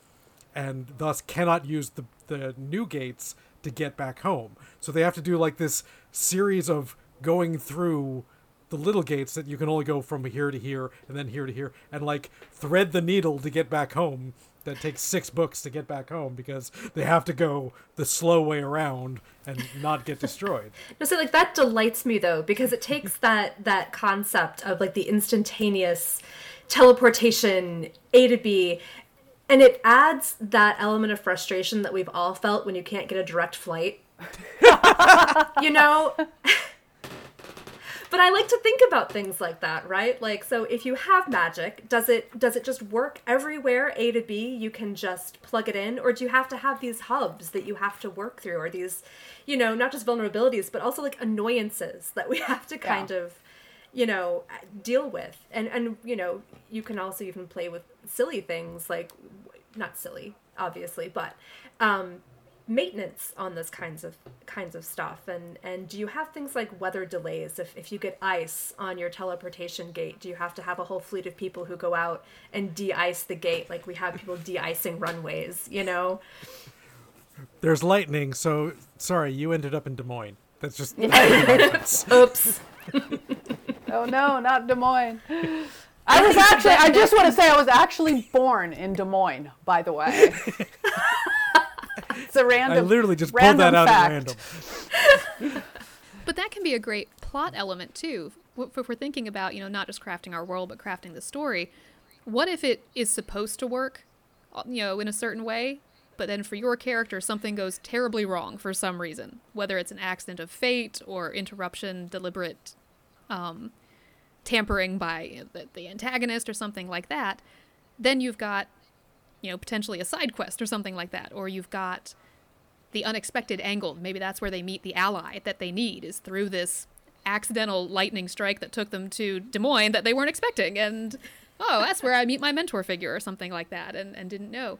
and thus cannot use the, the new gates to get back home. So they have to do like this series of going through the little gates that you can only go from here to here and then here to here and like thread the needle to get back home. That takes six books to get back home because they have to go the slow way around and not get destroyed. No, so like that delights me though because it takes that that concept of like the instantaneous teleportation A to B and it adds that element of frustration that we've all felt when you can't get a direct flight. you know? but I like to think about things like that, right? Like so if you have magic, does it does it just work everywhere A to B? You can just plug it in or do you have to have these hubs that you have to work through or these, you know, not just vulnerabilities, but also like annoyances that we have to kind Yeah. of you know deal with and and you know you can also even play with silly things like not silly obviously but um maintenance on those kinds of kinds of stuff and and do you have things like weather delays if, if you get ice on your teleportation gate do you have to have a whole fleet of people who go out and de-ice the gate like we have people de-icing runways you know There's lightning, so sorry, you ended up in Des Moines. That's just oops Oh no, not Des Moines. I was actually, I just want to say I was actually born in Des Moines, by the way. It's a random. I literally just pulled that out fact. at random. But that can be a great plot element too. If if we're thinking about, you know, not just crafting our world, but crafting the story. What if it is supposed to work, uh, you know, in a certain way, but then for your character something goes terribly wrong for some reason, whether it's an accident of fate or interruption, deliberate um, tampering by the, the antagonist or something like that. Then you've got, you know, potentially a side quest or something like that, or you've got the unexpected angle. Maybe that's where they meet the ally that they need is through this accidental lightning strike that took them to Des Moines that they weren't expecting. And oh, that's where I meet my mentor figure or something like that and, and didn't know.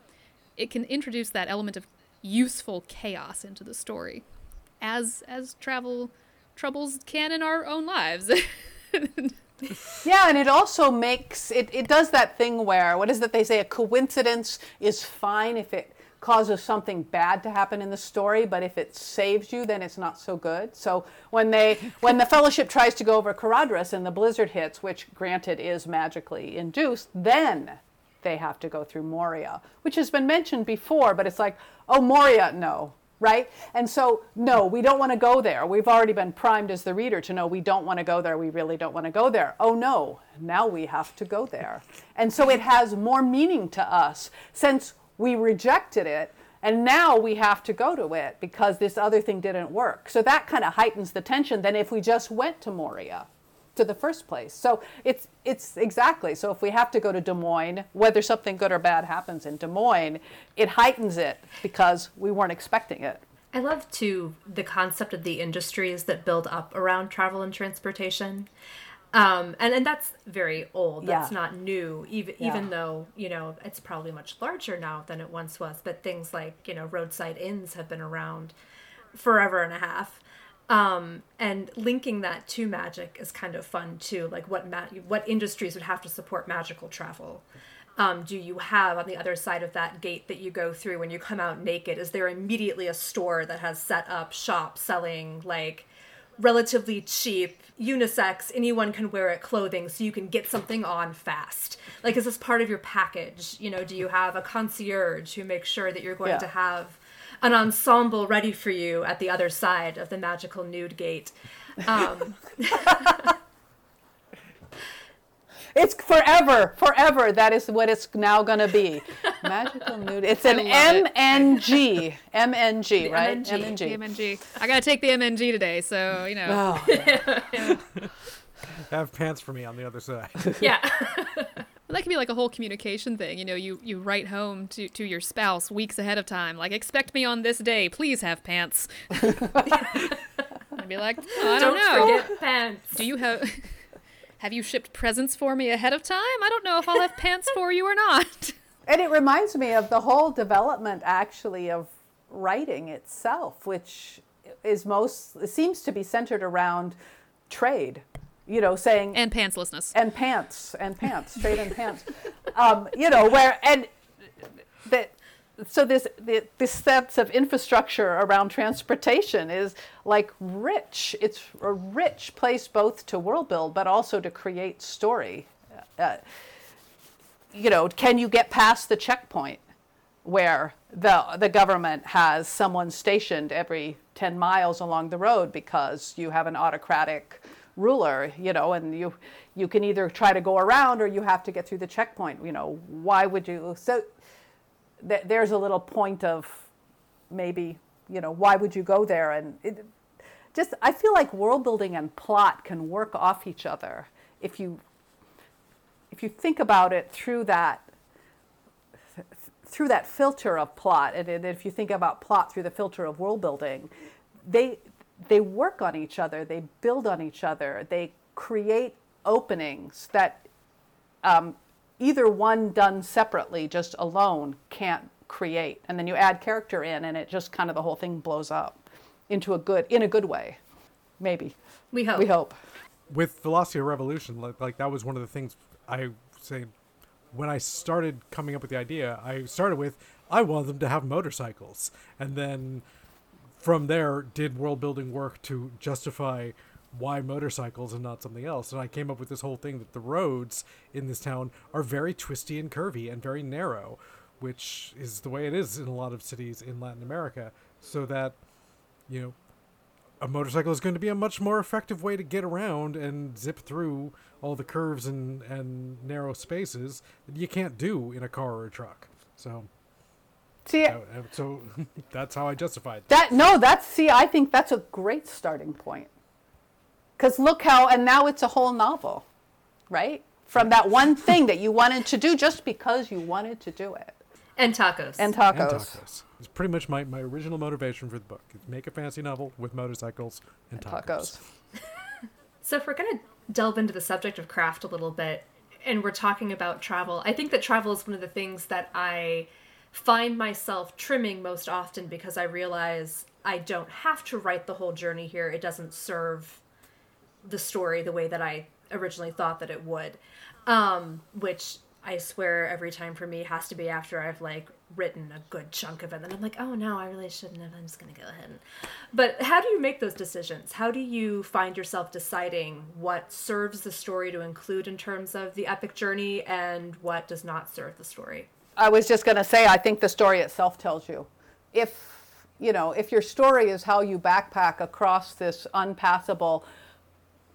It can introduce that element of useful chaos into the story. As as travel troubles can in our own lives. Yeah, and it also makes it, it does that thing where what is that they say a coincidence is fine if it causes something bad to happen in the story, but if it saves you, then it's not so good. So when they when the fellowship tries to go over Caradhras and the blizzard hits, which granted is magically induced, then they have to go through Moria, which has been mentioned before, but it's like, oh Moria, no. Right? And so, no, we don't want to go there. We've already been primed as the reader to know we don't want to go there. We really don't want to go there. Oh, no, now we have to go there. And so it has more meaning to us since we rejected it and now we have to go to it because this other thing didn't work. So that kind of heightens the tension than if we just went to Moria to the first place. So it's it's exactly. So if we have to go to Des Moines, whether something good or bad happens in Des Moines, it heightens it because we weren't expecting it. I love too the concept of the industries that build up around travel and transportation. Um, and, and that's very old. That's Yeah. not new, even Yeah. even though, you know, it's probably much larger now than it once was. But things like, you know, roadside inns have been around forever and a half. Um, and linking that to magic is kind of fun too. Like what ma- what industries would have to support magical travel? Um, do you have on the other side of that gate that you go through when you come out naked? Is there immediately a store that has set up shop selling like relatively cheap unisex anyone can wear it clothing so you can get something on fast like is this part of your package you know do you have a concierge who makes sure that you're going Yeah. to have an ensemble ready for you at the other side of the magical nude gate um, It's forever, forever. That is what it's now going to be. Magical nude. It's an I love it. MNG. MNG, right? MNG. The MNG. I gotta take the MNG today, so you know. Oh, Have pants for me on the other side. Yeah. That can be like a whole communication thing. You know, you, you write home to, to your spouse weeks ahead of time, like, expect me on this day. Please have pants. I'd be like, "Oh, I don't, know. forget pants. Do you have have you shipped presents for me ahead of time? I don't know if I'll have pants for you or not. And it reminds me of the whole development, actually, of writing itself, which is most it seems to be centered around trade. You know, saying And pantslessness. and pants and pants, straight and pants. Um, you know where and that. So this the, this sense of infrastructure around transportation is like rich. It's a rich place both to world build, but also to create story. Uh, you know, can you get past the checkpoint where the the government has someone stationed every 10 miles along the road because you have an autocratic ruler, you know, and you you can either try to go around or you have to get through the checkpoint, you know. Why would you so th- there's a little point of maybe, you know, why would you go there and it, just I feel like world building and plot can work off each other if you if you think about it through that through that filter of plot, and, and if you think about plot through the filter of world building, they they work on each other, they build on each other, they create openings that um, either one done separately, just alone, can't create. And then you add character in, and it just kind of the whole thing blows up into a good in a good way, maybe. We hope. We hope. with Velocity of Revolution, like, like that was one of the things I say when I started coming up with the idea. I started with I want them to have motorcycles, and then from there did world building work to justify why motorcycles and not something else. And I came up with this whole thing that the roads in this town are very twisty and curvy and very narrow, which is the way it is in a lot of cities in Latin America. So that you know a motorcycle is going to be a much more effective way to get around and zip through all the curves and, and narrow spaces that you can't do in a car or a truck. So, See, uh, so that's how I justified. That no, that's see, I think that's a great starting point. Cuz look how and now it's a whole novel, right? From that one thing that you wanted to do just because you wanted to do it. And tacos. And And tacos. tacos. It's pretty much my, my original motivation for the book. Make a fantasy novel with motorcycles and, tacos. Tacos. So if we're going to delve into the subject of craft a little bit and we're talking about travel, I think that travel is one of the things that I find myself trimming most often because I realize I don't have to write the whole journey here. It doesn't serve the story the way that I originally thought that it would. Um, which I swear every time for me has to be after I've like written a good chunk of it. And I'm like, oh no, I really shouldn't have. I'm just gonna go ahead and but how do you make those decisions? How do you find yourself deciding what serves the story to include in terms of the epic journey and what does not serve the story? I was just going to say I think the story itself tells you. If, you know, if your story is how you backpack across this unpassable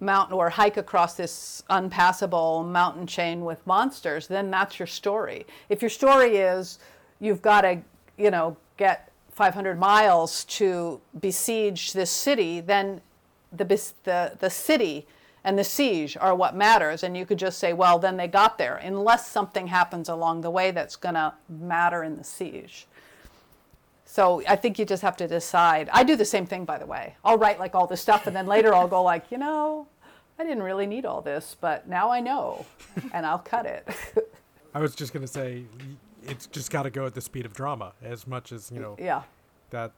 mountain or hike across this unpassable mountain chain with monsters, then that's your story. If your story is you've got to, you know, get 500 miles to besiege this city, then the, the, the city and the siege are what matters. And you could just say, well, then they got there, unless something happens along the way that's going to matter in the siege. So I think you just have to decide. I do the same thing, by the way. I'll write like all this stuff, and then later I'll go like, you know, I didn't really need all this, but now I know, and I'll cut it. I was just going to say it's just got to go at the speed of drama as much as, you know, yeah. that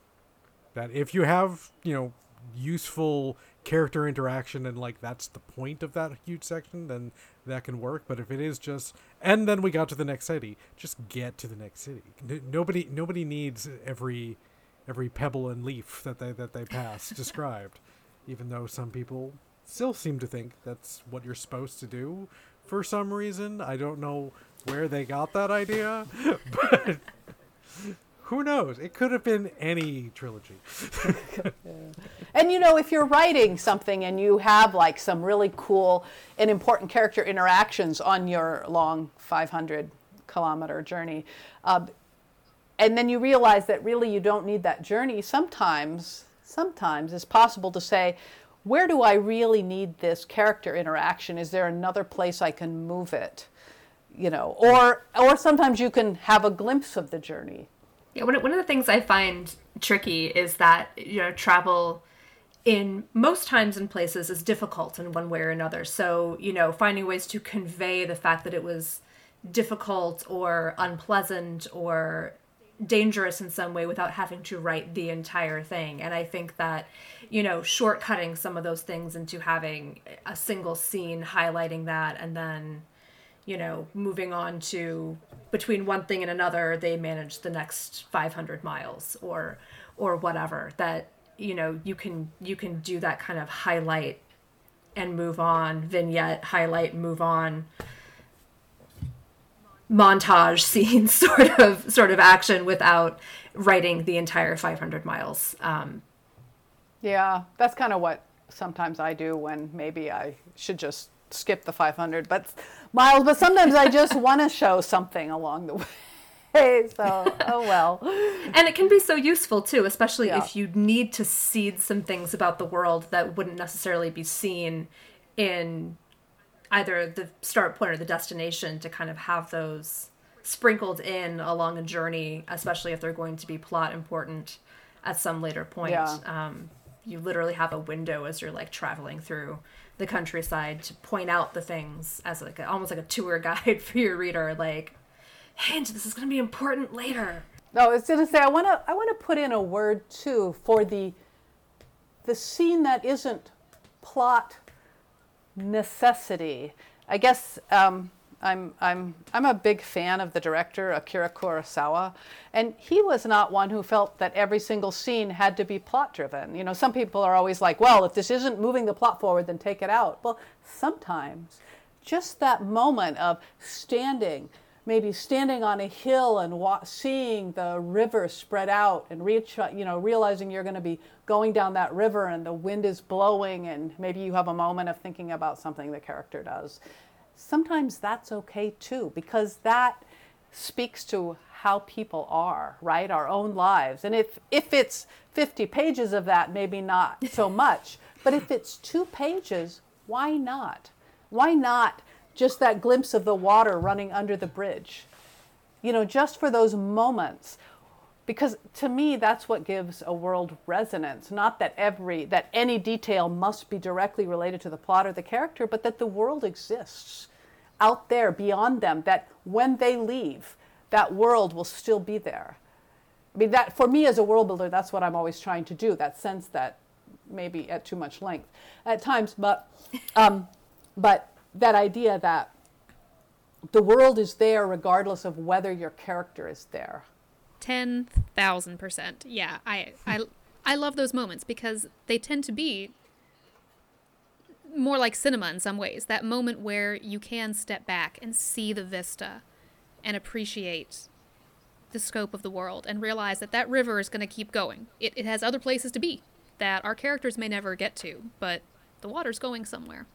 that if you have you know useful character interaction and like that's the point of that huge section then that can work. But if it is just and then we got to the next city just get to the next city. N- nobody nobody needs every every pebble and leaf that they that they pass described even though some people still seem to think that's what you're supposed to do for some reason. I don't know where they got that idea but who knows? It could have been any trilogy. And you know, if you're writing something and you have like some really cool and important character interactions on your long 500 kilometer journey, uh, and then you realize that really you don't need that journey, sometimes, sometimes it's possible to say, where do I really need this character interaction? Is there another place I can move it? You know, or or sometimes you can have a glimpse of the journey. Yeah, one, of the things I find tricky is that you know travel in most times and places is difficult in one way or another. So you know, finding ways to convey the fact that it was difficult or unpleasant or dangerous in some way without having to write the entire thing. And I think that, you know, shortcutting some of those things into having a single scene highlighting that and then, you know, moving on to between one thing and another, they manage the next 500 miles or or whatever that you know you can you can do that kind of highlight and move on vignette highlight move on. Montage scene sort of sort of action without writing the entire 500 miles um, Yeah, that's kind of what sometimes I do when maybe I should just skip the 500 but miles, but sometimes I just want to show something along the way. So, oh well. and it can be so useful too especially Yeah. if you need to seed some things about the world that wouldn't necessarily be seen in either the start point or the destination to kind of have those sprinkled in along a journey especially if they're going to be plot important at some later point Yeah. um, you literally have a window as you're like traveling through the countryside to point out the things as like a, almost like a tour guide for your reader like hint this is going to be important later No, I was going to say I want to I want to put in a word too for the the scene that isn't plot necessity. I guess um, I'm I'm I'm a big fan of the director Akira Kurosawa, and he was not one who felt that every single scene had to be plot driven. You know, some people are always like, well, if this isn't moving the plot forward, then take it out. Well, sometimes just that moment of standing maybe standing on a hill and wa- seeing the river spread out and reach, you know, realizing you're going to be going down that river and the wind is blowing and maybe you have a moment of thinking about something the character does. Sometimes that's okay too because that speaks to how people are, right? Our own lives. And if if it's 50 pages of that, maybe not so much. but if it's 2 pages, why not? Why not just that glimpse of the water running under the bridge? You know, just for those moments. Because to me that's what gives a world resonance, not that every that any detail must be directly related to the plot or the character, but that the world exists out there beyond them that when they leave, that world will still be there. I mean, that for me as a world builder, that's what I'm always trying to do. That sense that maybe at too much length at times, but um, but that idea that the world is there regardless of whether your character is there. Ten thousand percent. Yeah, I, I, I love those moments because they tend to be more like cinema in some ways. That moment where you can step back and see the vista, and appreciate the scope of the world, and realize that that river is going to keep going. It, it has other places to be that our characters may never get to, but the water's going somewhere.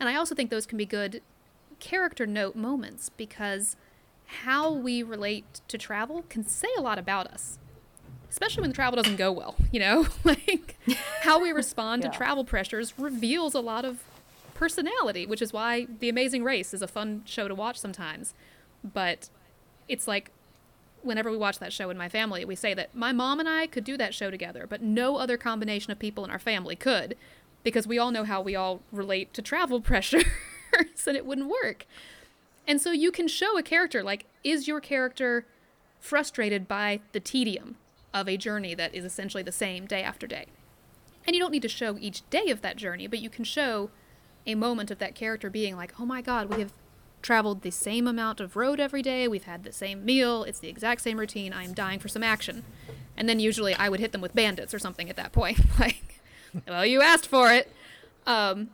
And I also think those can be good character note moments because how we relate to travel can say a lot about us. Especially when the travel doesn't go well, you know? like how we respond Yeah. to travel pressures reveals a lot of personality, which is why The Amazing Race is a fun show to watch sometimes. But it's like whenever we watch that show in my family, we say that my mom and I could do that show together, but no other combination of people in our family could because we all know how we all relate to travel pressures and it wouldn't work. And so you can show a character like, is your character frustrated by the tedium of a journey that is essentially the same day after day? And you don't need to show each day of that journey, but you can show a moment of that character being like, oh my God, we have traveled the same amount of road every day, we've had the same meal, it's the exact same routine, I am dying for some action. And then usually I would hit them with bandits or something at that point. like, well, you asked for it. Um,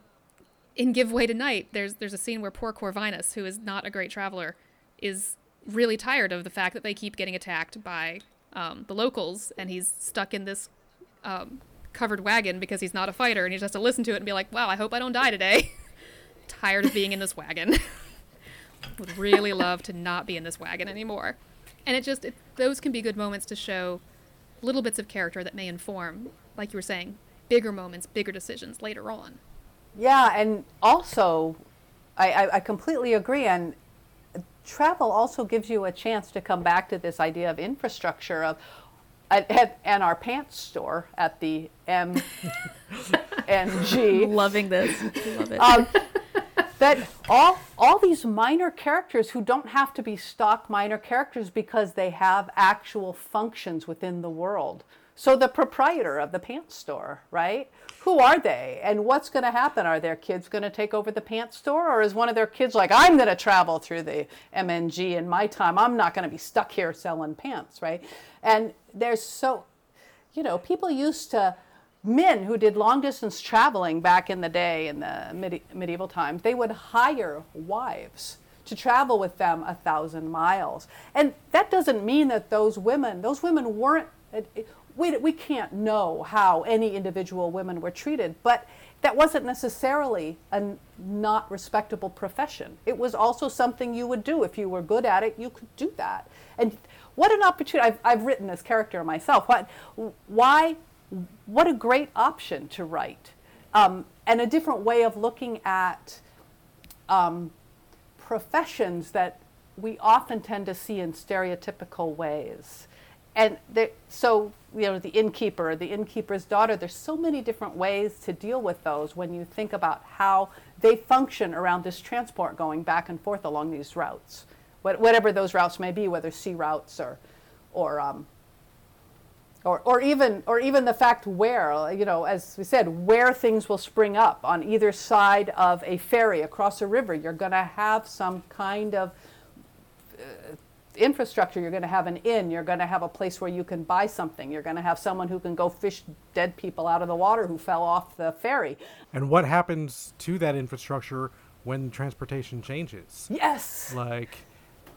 in Give Way to Night, there's there's a scene where poor Corvinus, who is not a great traveler, is really tired of the fact that they keep getting attacked by um, the locals, and he's stuck in this um, covered wagon because he's not a fighter, and he just has to listen to it and be like, "Wow, I hope I don't die today." Tired of being in this wagon. Would really love to not be in this wagon anymore. And it just it, those can be good moments to show little bits of character that may inform, like you were saying, bigger moments, bigger decisions later on. Yeah, and also, I, I, I completely agree. And travel also gives you a chance to come back to this idea of infrastructure of at, at, and our pants store at the M and G. Loving this. Love it. Um, that all all these minor characters who don't have to be stock minor characters because they have actual functions within the world. So the proprietor of the pants store, right? Who are they and what's going to happen? Are their kids going to take over the pants store or is one of their kids like I'm going to travel through the MNG in my time. I'm not going to be stuck here selling pants, right? And there's so you know, people used to men who did long distance traveling back in the day in the medi- medieval times, they would hire wives to travel with them a thousand miles. And that doesn't mean that those women, those women weren't, we, we can't know how any individual women were treated, but that wasn't necessarily a not respectable profession. It was also something you would do. If you were good at it, you could do that. And what an opportunity. I've, I've written this character myself. What, why what a great option to write. Um, and a different way of looking at um, professions that we often tend to see in stereotypical ways. And so, you know, the innkeeper, the innkeeper's daughter, there's so many different ways to deal with those when you think about how they function around this transport going back and forth along these routes, what, whatever those routes may be, whether sea routes or, or um, or, or even or even the fact where you know as we said where things will spring up. On either side of a ferry across a river you're going to have some kind of uh, infrastructure you're going to have an inn you're going to have a place where you can buy something you're going to have someone who can go fish dead people out of the water who fell off the ferry. And what happens to that infrastructure when transportation changes? Yes. Like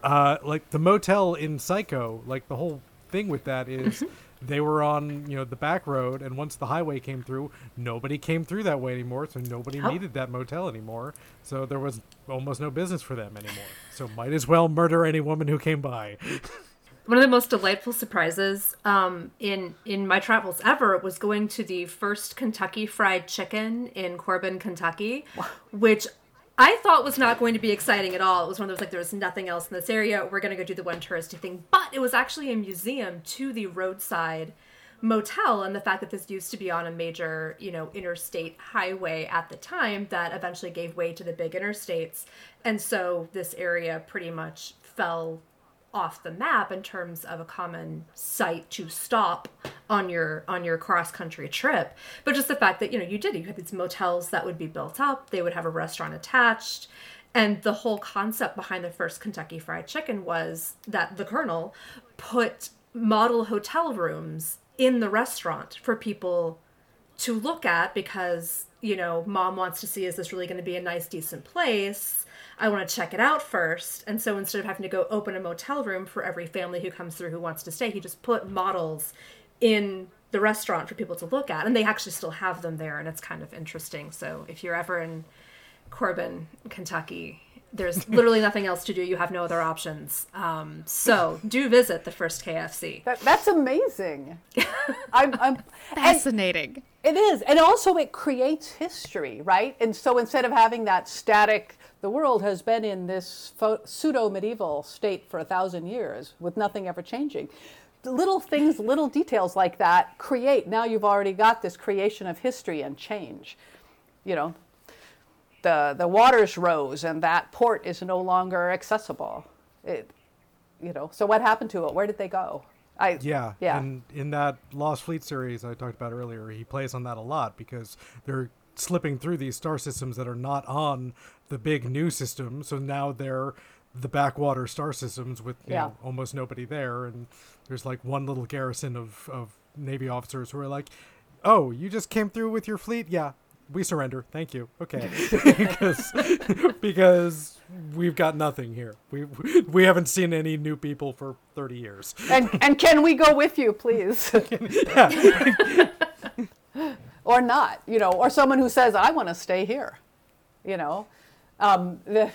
uh, like the motel in psycho like the whole thing with that is they were on you know the back road and once the highway came through nobody came through that way anymore so nobody oh. needed that motel anymore. So there was almost no business for them anymore. So might as well murder any woman who came by. One of the most delightful surprises um, in in my travels ever was going to the first Kentucky Fried Chicken in Corbin, Kentucky, which I thought was not going to be exciting at all. It was one of those like there was nothing else in this area. We're going to go do the one touristy thing, but it was actually a museum to the roadside motel and the fact that this used to be on a major, you know, interstate highway at the time that eventually gave way to the big interstates. And so this area pretty much fell off the map in terms of a common site to stop on your on your cross country trip but just the fact that you know you did you had these motels that would be built up they would have a restaurant attached and the whole concept behind the first Kentucky Fried Chicken was that the colonel put model hotel rooms in the restaurant for people to look at because you know mom wants to see is this really going to be a nice decent place I want to check it out first. And so instead of having to go open a motel room for every family who comes through who wants to stay, he just put models in the restaurant for people to look at. And they actually still have them there, and it's kind of interesting. So if you're ever in Corbin, Kentucky, there's literally nothing else to do. You have no other options. Um, so do visit the first KFC. That, that's amazing. I'm, I'm fascinating. It is, and also it creates history, right? And so instead of having that static the world has been in this pseudo medieval state for a thousand years with nothing ever changing. Little things, little details like that create, now you've already got this creation of history and change. You know, the, the waters rose and that port is no longer accessible. It, you know, so what happened to it? Where did they go? I, yeah, yeah. And in that Lost Fleet series I talked about earlier, he plays on that a lot because they're slipping through these star systems that are not on the big new system. So now they're the backwater star systems with yeah. know, almost nobody there, and there's like one little garrison of of navy officers who are like, "Oh, you just came through with your fleet? Yeah, we surrender. Thank you. Okay, because because we've got nothing here. We we haven't seen any new people for thirty years. And and can we go with you, please? or not, you know, or someone who says, I want to stay here, you know. Um, the,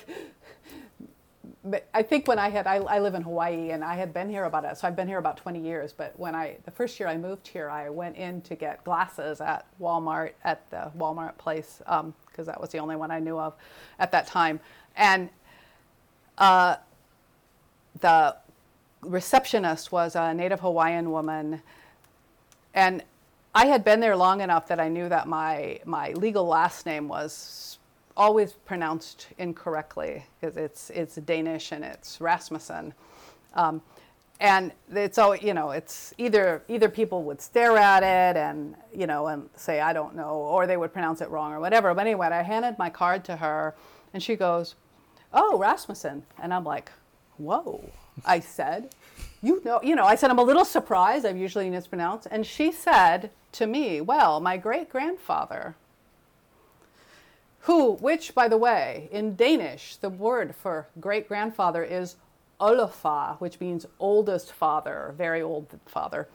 I think when I had, I, I live in Hawaii and I had been here about it, so I've been here about 20 years. But when I, the first year I moved here, I went in to get glasses at Walmart, at the Walmart place, because um, that was the only one I knew of at that time. And uh, the receptionist was a native Hawaiian woman. And I had been there long enough that I knew that my, my legal last name was always pronounced incorrectly because it's, it's Danish and it's Rasmussen. Um, and it's all you know it's either either people would stare at it and you know and say i don't know or they would pronounce it wrong or whatever. But anyway i handed my card to her and she goes oh rasmussen. And i'm like whoa i said you know you know i said i'm a little surprised i've usually mispronounced and she said to me well my great grandfather who which by the way in danish the word for great grandfather is oldefar, which means oldest father, very old father.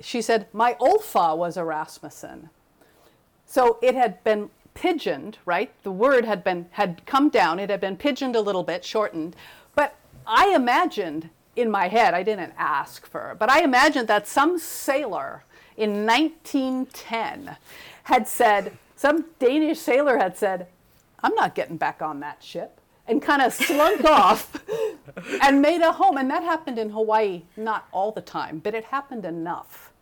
She said, My Olfa was a Rasmussen. So it had been pigeoned, right? The word had been had come down, it had been pigeoned a little bit, shortened. But I imagined in my head, I didn't ask for, but I imagined that some sailor in 1910 had said, some Danish sailor had said, I'm not getting back on that ship and kind of slunk off and made a home. And that happened in Hawaii, not all the time, but it happened enough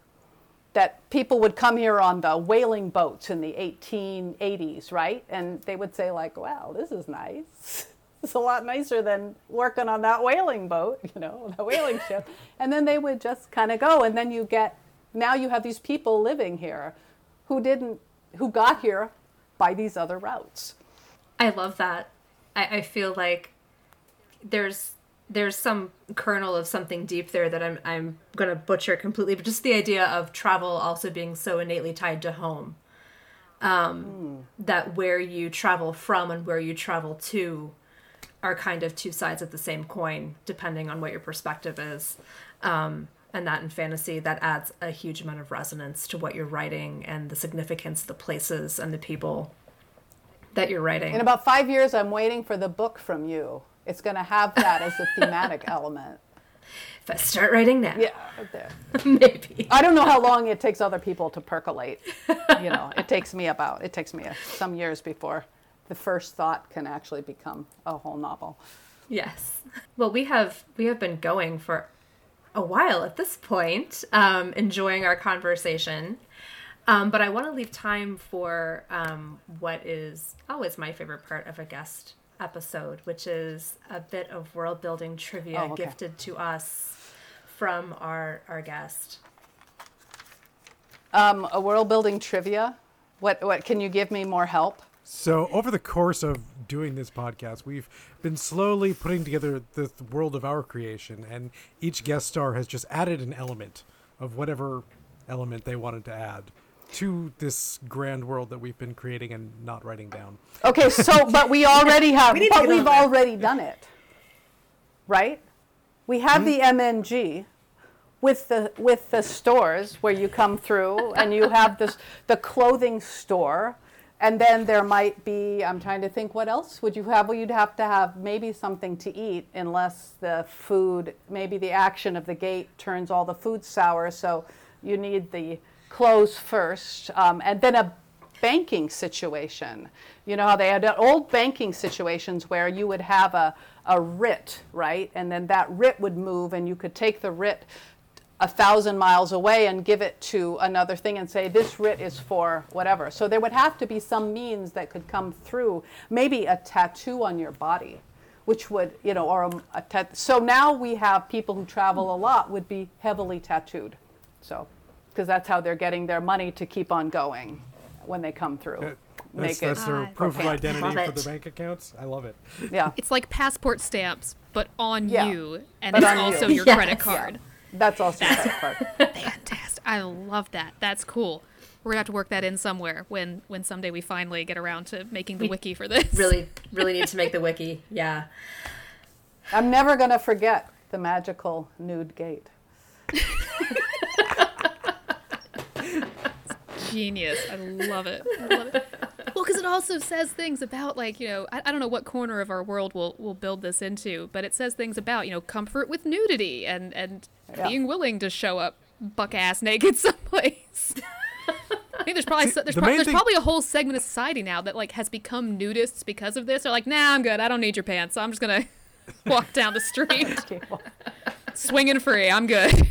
that people would come here on the whaling boats in the 1880s, right? And they would say, like, wow, this is nice. It's a lot nicer than working on that whaling boat, you know, the whaling ship. And then they would just kind of go. And then you get, now you have these people living here who didn't, who got here by these other routes. I love that. I, I feel like there's there's some kernel of something deep there that I'm I'm gonna butcher completely, but just the idea of travel also being so innately tied to home. Um, mm. That where you travel from and where you travel to are kind of two sides of the same coin, depending on what your perspective is. Um, and that in fantasy, that adds a huge amount of resonance to what you're writing and the significance the places and the people that you're writing. In about five years, I'm waiting for the book from you. It's going to have that as a thematic element. If I start writing now, yeah, there. maybe. I don't know how long it takes other people to percolate. you know, it takes me about it takes me some years before the first thought can actually become a whole novel. Yes. Well, we have we have been going for a while at this point, um, enjoying our conversation. Um, but I want to leave time for um, what is always my favorite part of a guest episode, which is a bit of world building trivia oh, okay. gifted to us from our, our guest. Um, a world building trivia? What, what can you give me more help? So, over the course of doing this podcast, we've been slowly putting together the world of our creation, and each guest star has just added an element of whatever element they wanted to add to this grand world that we've been creating and not writing down. Okay, so but we already have, we but we've already done it, right? We have mm-hmm. the MNG with the with the stores where you come through and you have this the clothing store and then there might be i'm trying to think what else would you have well you'd have to have maybe something to eat unless the food maybe the action of the gate turns all the food sour so you need the clothes first, um, and then a banking situation. You know how they had old banking situations where you would have a, a writ, right? And then that writ would move, and you could take the writ a thousand miles away and give it to another thing and say, this writ is for whatever. So there would have to be some means that could come through, maybe a tattoo on your body. Which would, you know, or a, a tat- so now we have people who travel a lot would be heavily tattooed. So because that's how they're getting their money to keep on going when they come through. Uh, that's, that's their proof of identity for the bank accounts. I love it. Yeah, it's like passport stamps, but on yeah. you, and but it's also you. your yes. credit card. Yeah. That's also your credit card. Fantastic! I love that. That's cool. We're gonna have to work that in somewhere when when someday we finally get around to making the wiki for this. Really, really need to make the wiki. Yeah. I'm never going to forget the magical nude gate. genius. I love it. I love it. Because it also says things about like you know I, I don't know what corner of our world we'll we'll build this into, but it says things about you know comfort with nudity and and Yeah. being willing to show up buck ass naked someplace. I think there's probably so- there's, the main there's thing- probably a whole segment of society now that like has become nudists because of this. They're like, nah, I'm good. I don't need your pants. So I'm just gonna walk down the street swinging free. I'm good.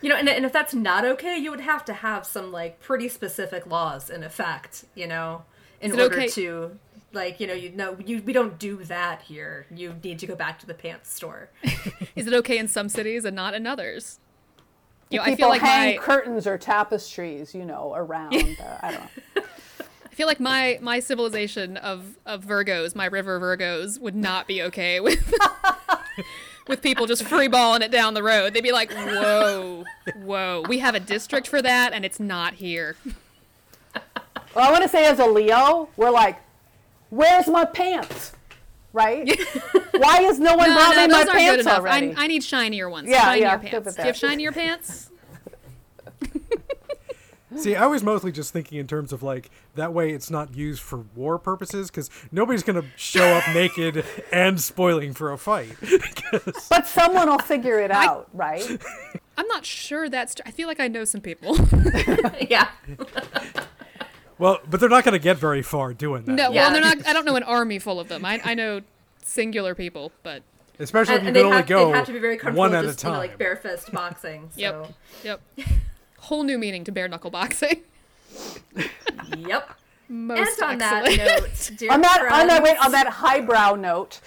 You know, and, and if that's not okay, you would have to have some like pretty specific laws in effect, you know, in order okay- to like, you know, you know, you we don't do that here. You need to go back to the pants store. Is it okay in some cities and not in others? You know, I People feel like hang my curtains or tapestries, you know, around. uh, I don't know. I feel like my my civilization of of Virgos, my river Virgos, would not be okay with with people just freeballing it down the road. They'd be like, "Whoa, whoa, we have a district for that, and it's not here." Well, I want to say as a Leo, we're like, where's my pants? Right? Why is no one No, brought no, my pants already? I, I need shinier ones. Yeah, shinier yeah, pants. Do you have shinier pants? See, I was mostly just thinking in terms of like that way it's not used for war purposes because nobody's gonna show up naked and spoiling for a fight. but someone will figure it out, right? I'm not sure that's. Tr- I feel like I know some people. yeah. well, but they're not gonna get very far doing that. no, Yeah. well, they're not. I don't know an army full of them. I I know singular people, but Especially And, if you and can they only have, go have to be very comfortable one with at a just, you know, time. like bare fist boxing. So. yep, yep. Whole new meaning to bare knuckle boxing. Yep. Most and on that note, dear on that, on that, wait, on that highbrow note,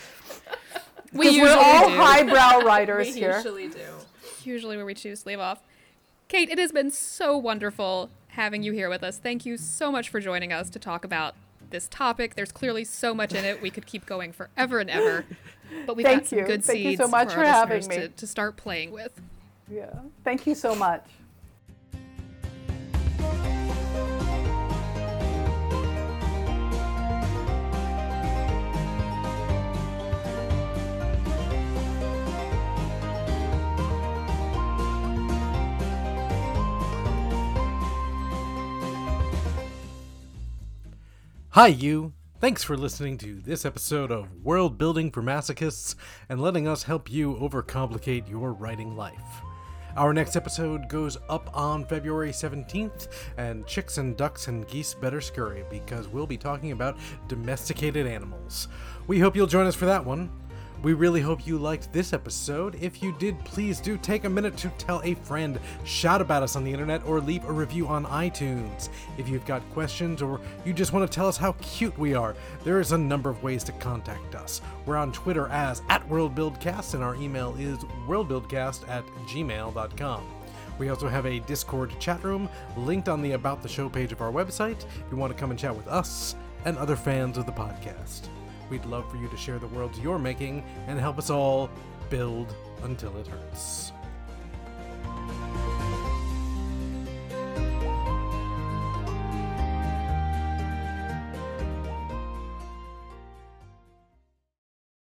we because usually we're all do. highbrow we writers here. usually do. usually where we choose to leave off. Kate, it has been so wonderful having you here with us. Thank you so much for joining us to talk about this topic. There's clearly so much in it. We could keep going forever and ever. But we've Thank got some you. good Thank you seeds so much for, for having me. To, to start playing with. Yeah. Thank you so much. Hi, you. Thanks for listening to this episode of World Building for Masochists and letting us help you overcomplicate your writing life. Our next episode goes up on February 17th, and chicks and ducks and geese better scurry because we'll be talking about domesticated animals. We hope you'll join us for that one. We really hope you liked this episode. If you did, please do take a minute to tell a friend, shout about us on the internet, or leave a review on iTunes. If you've got questions or you just want to tell us how cute we are, there is a number of ways to contact us. We're on Twitter as at WorldBuildCast, and our email is worldbuildcast at gmail.com. We also have a Discord chat room linked on the About the Show page of our website if you want to come and chat with us and other fans of the podcast we'd love for you to share the worlds you're making and help us all build until it hurts.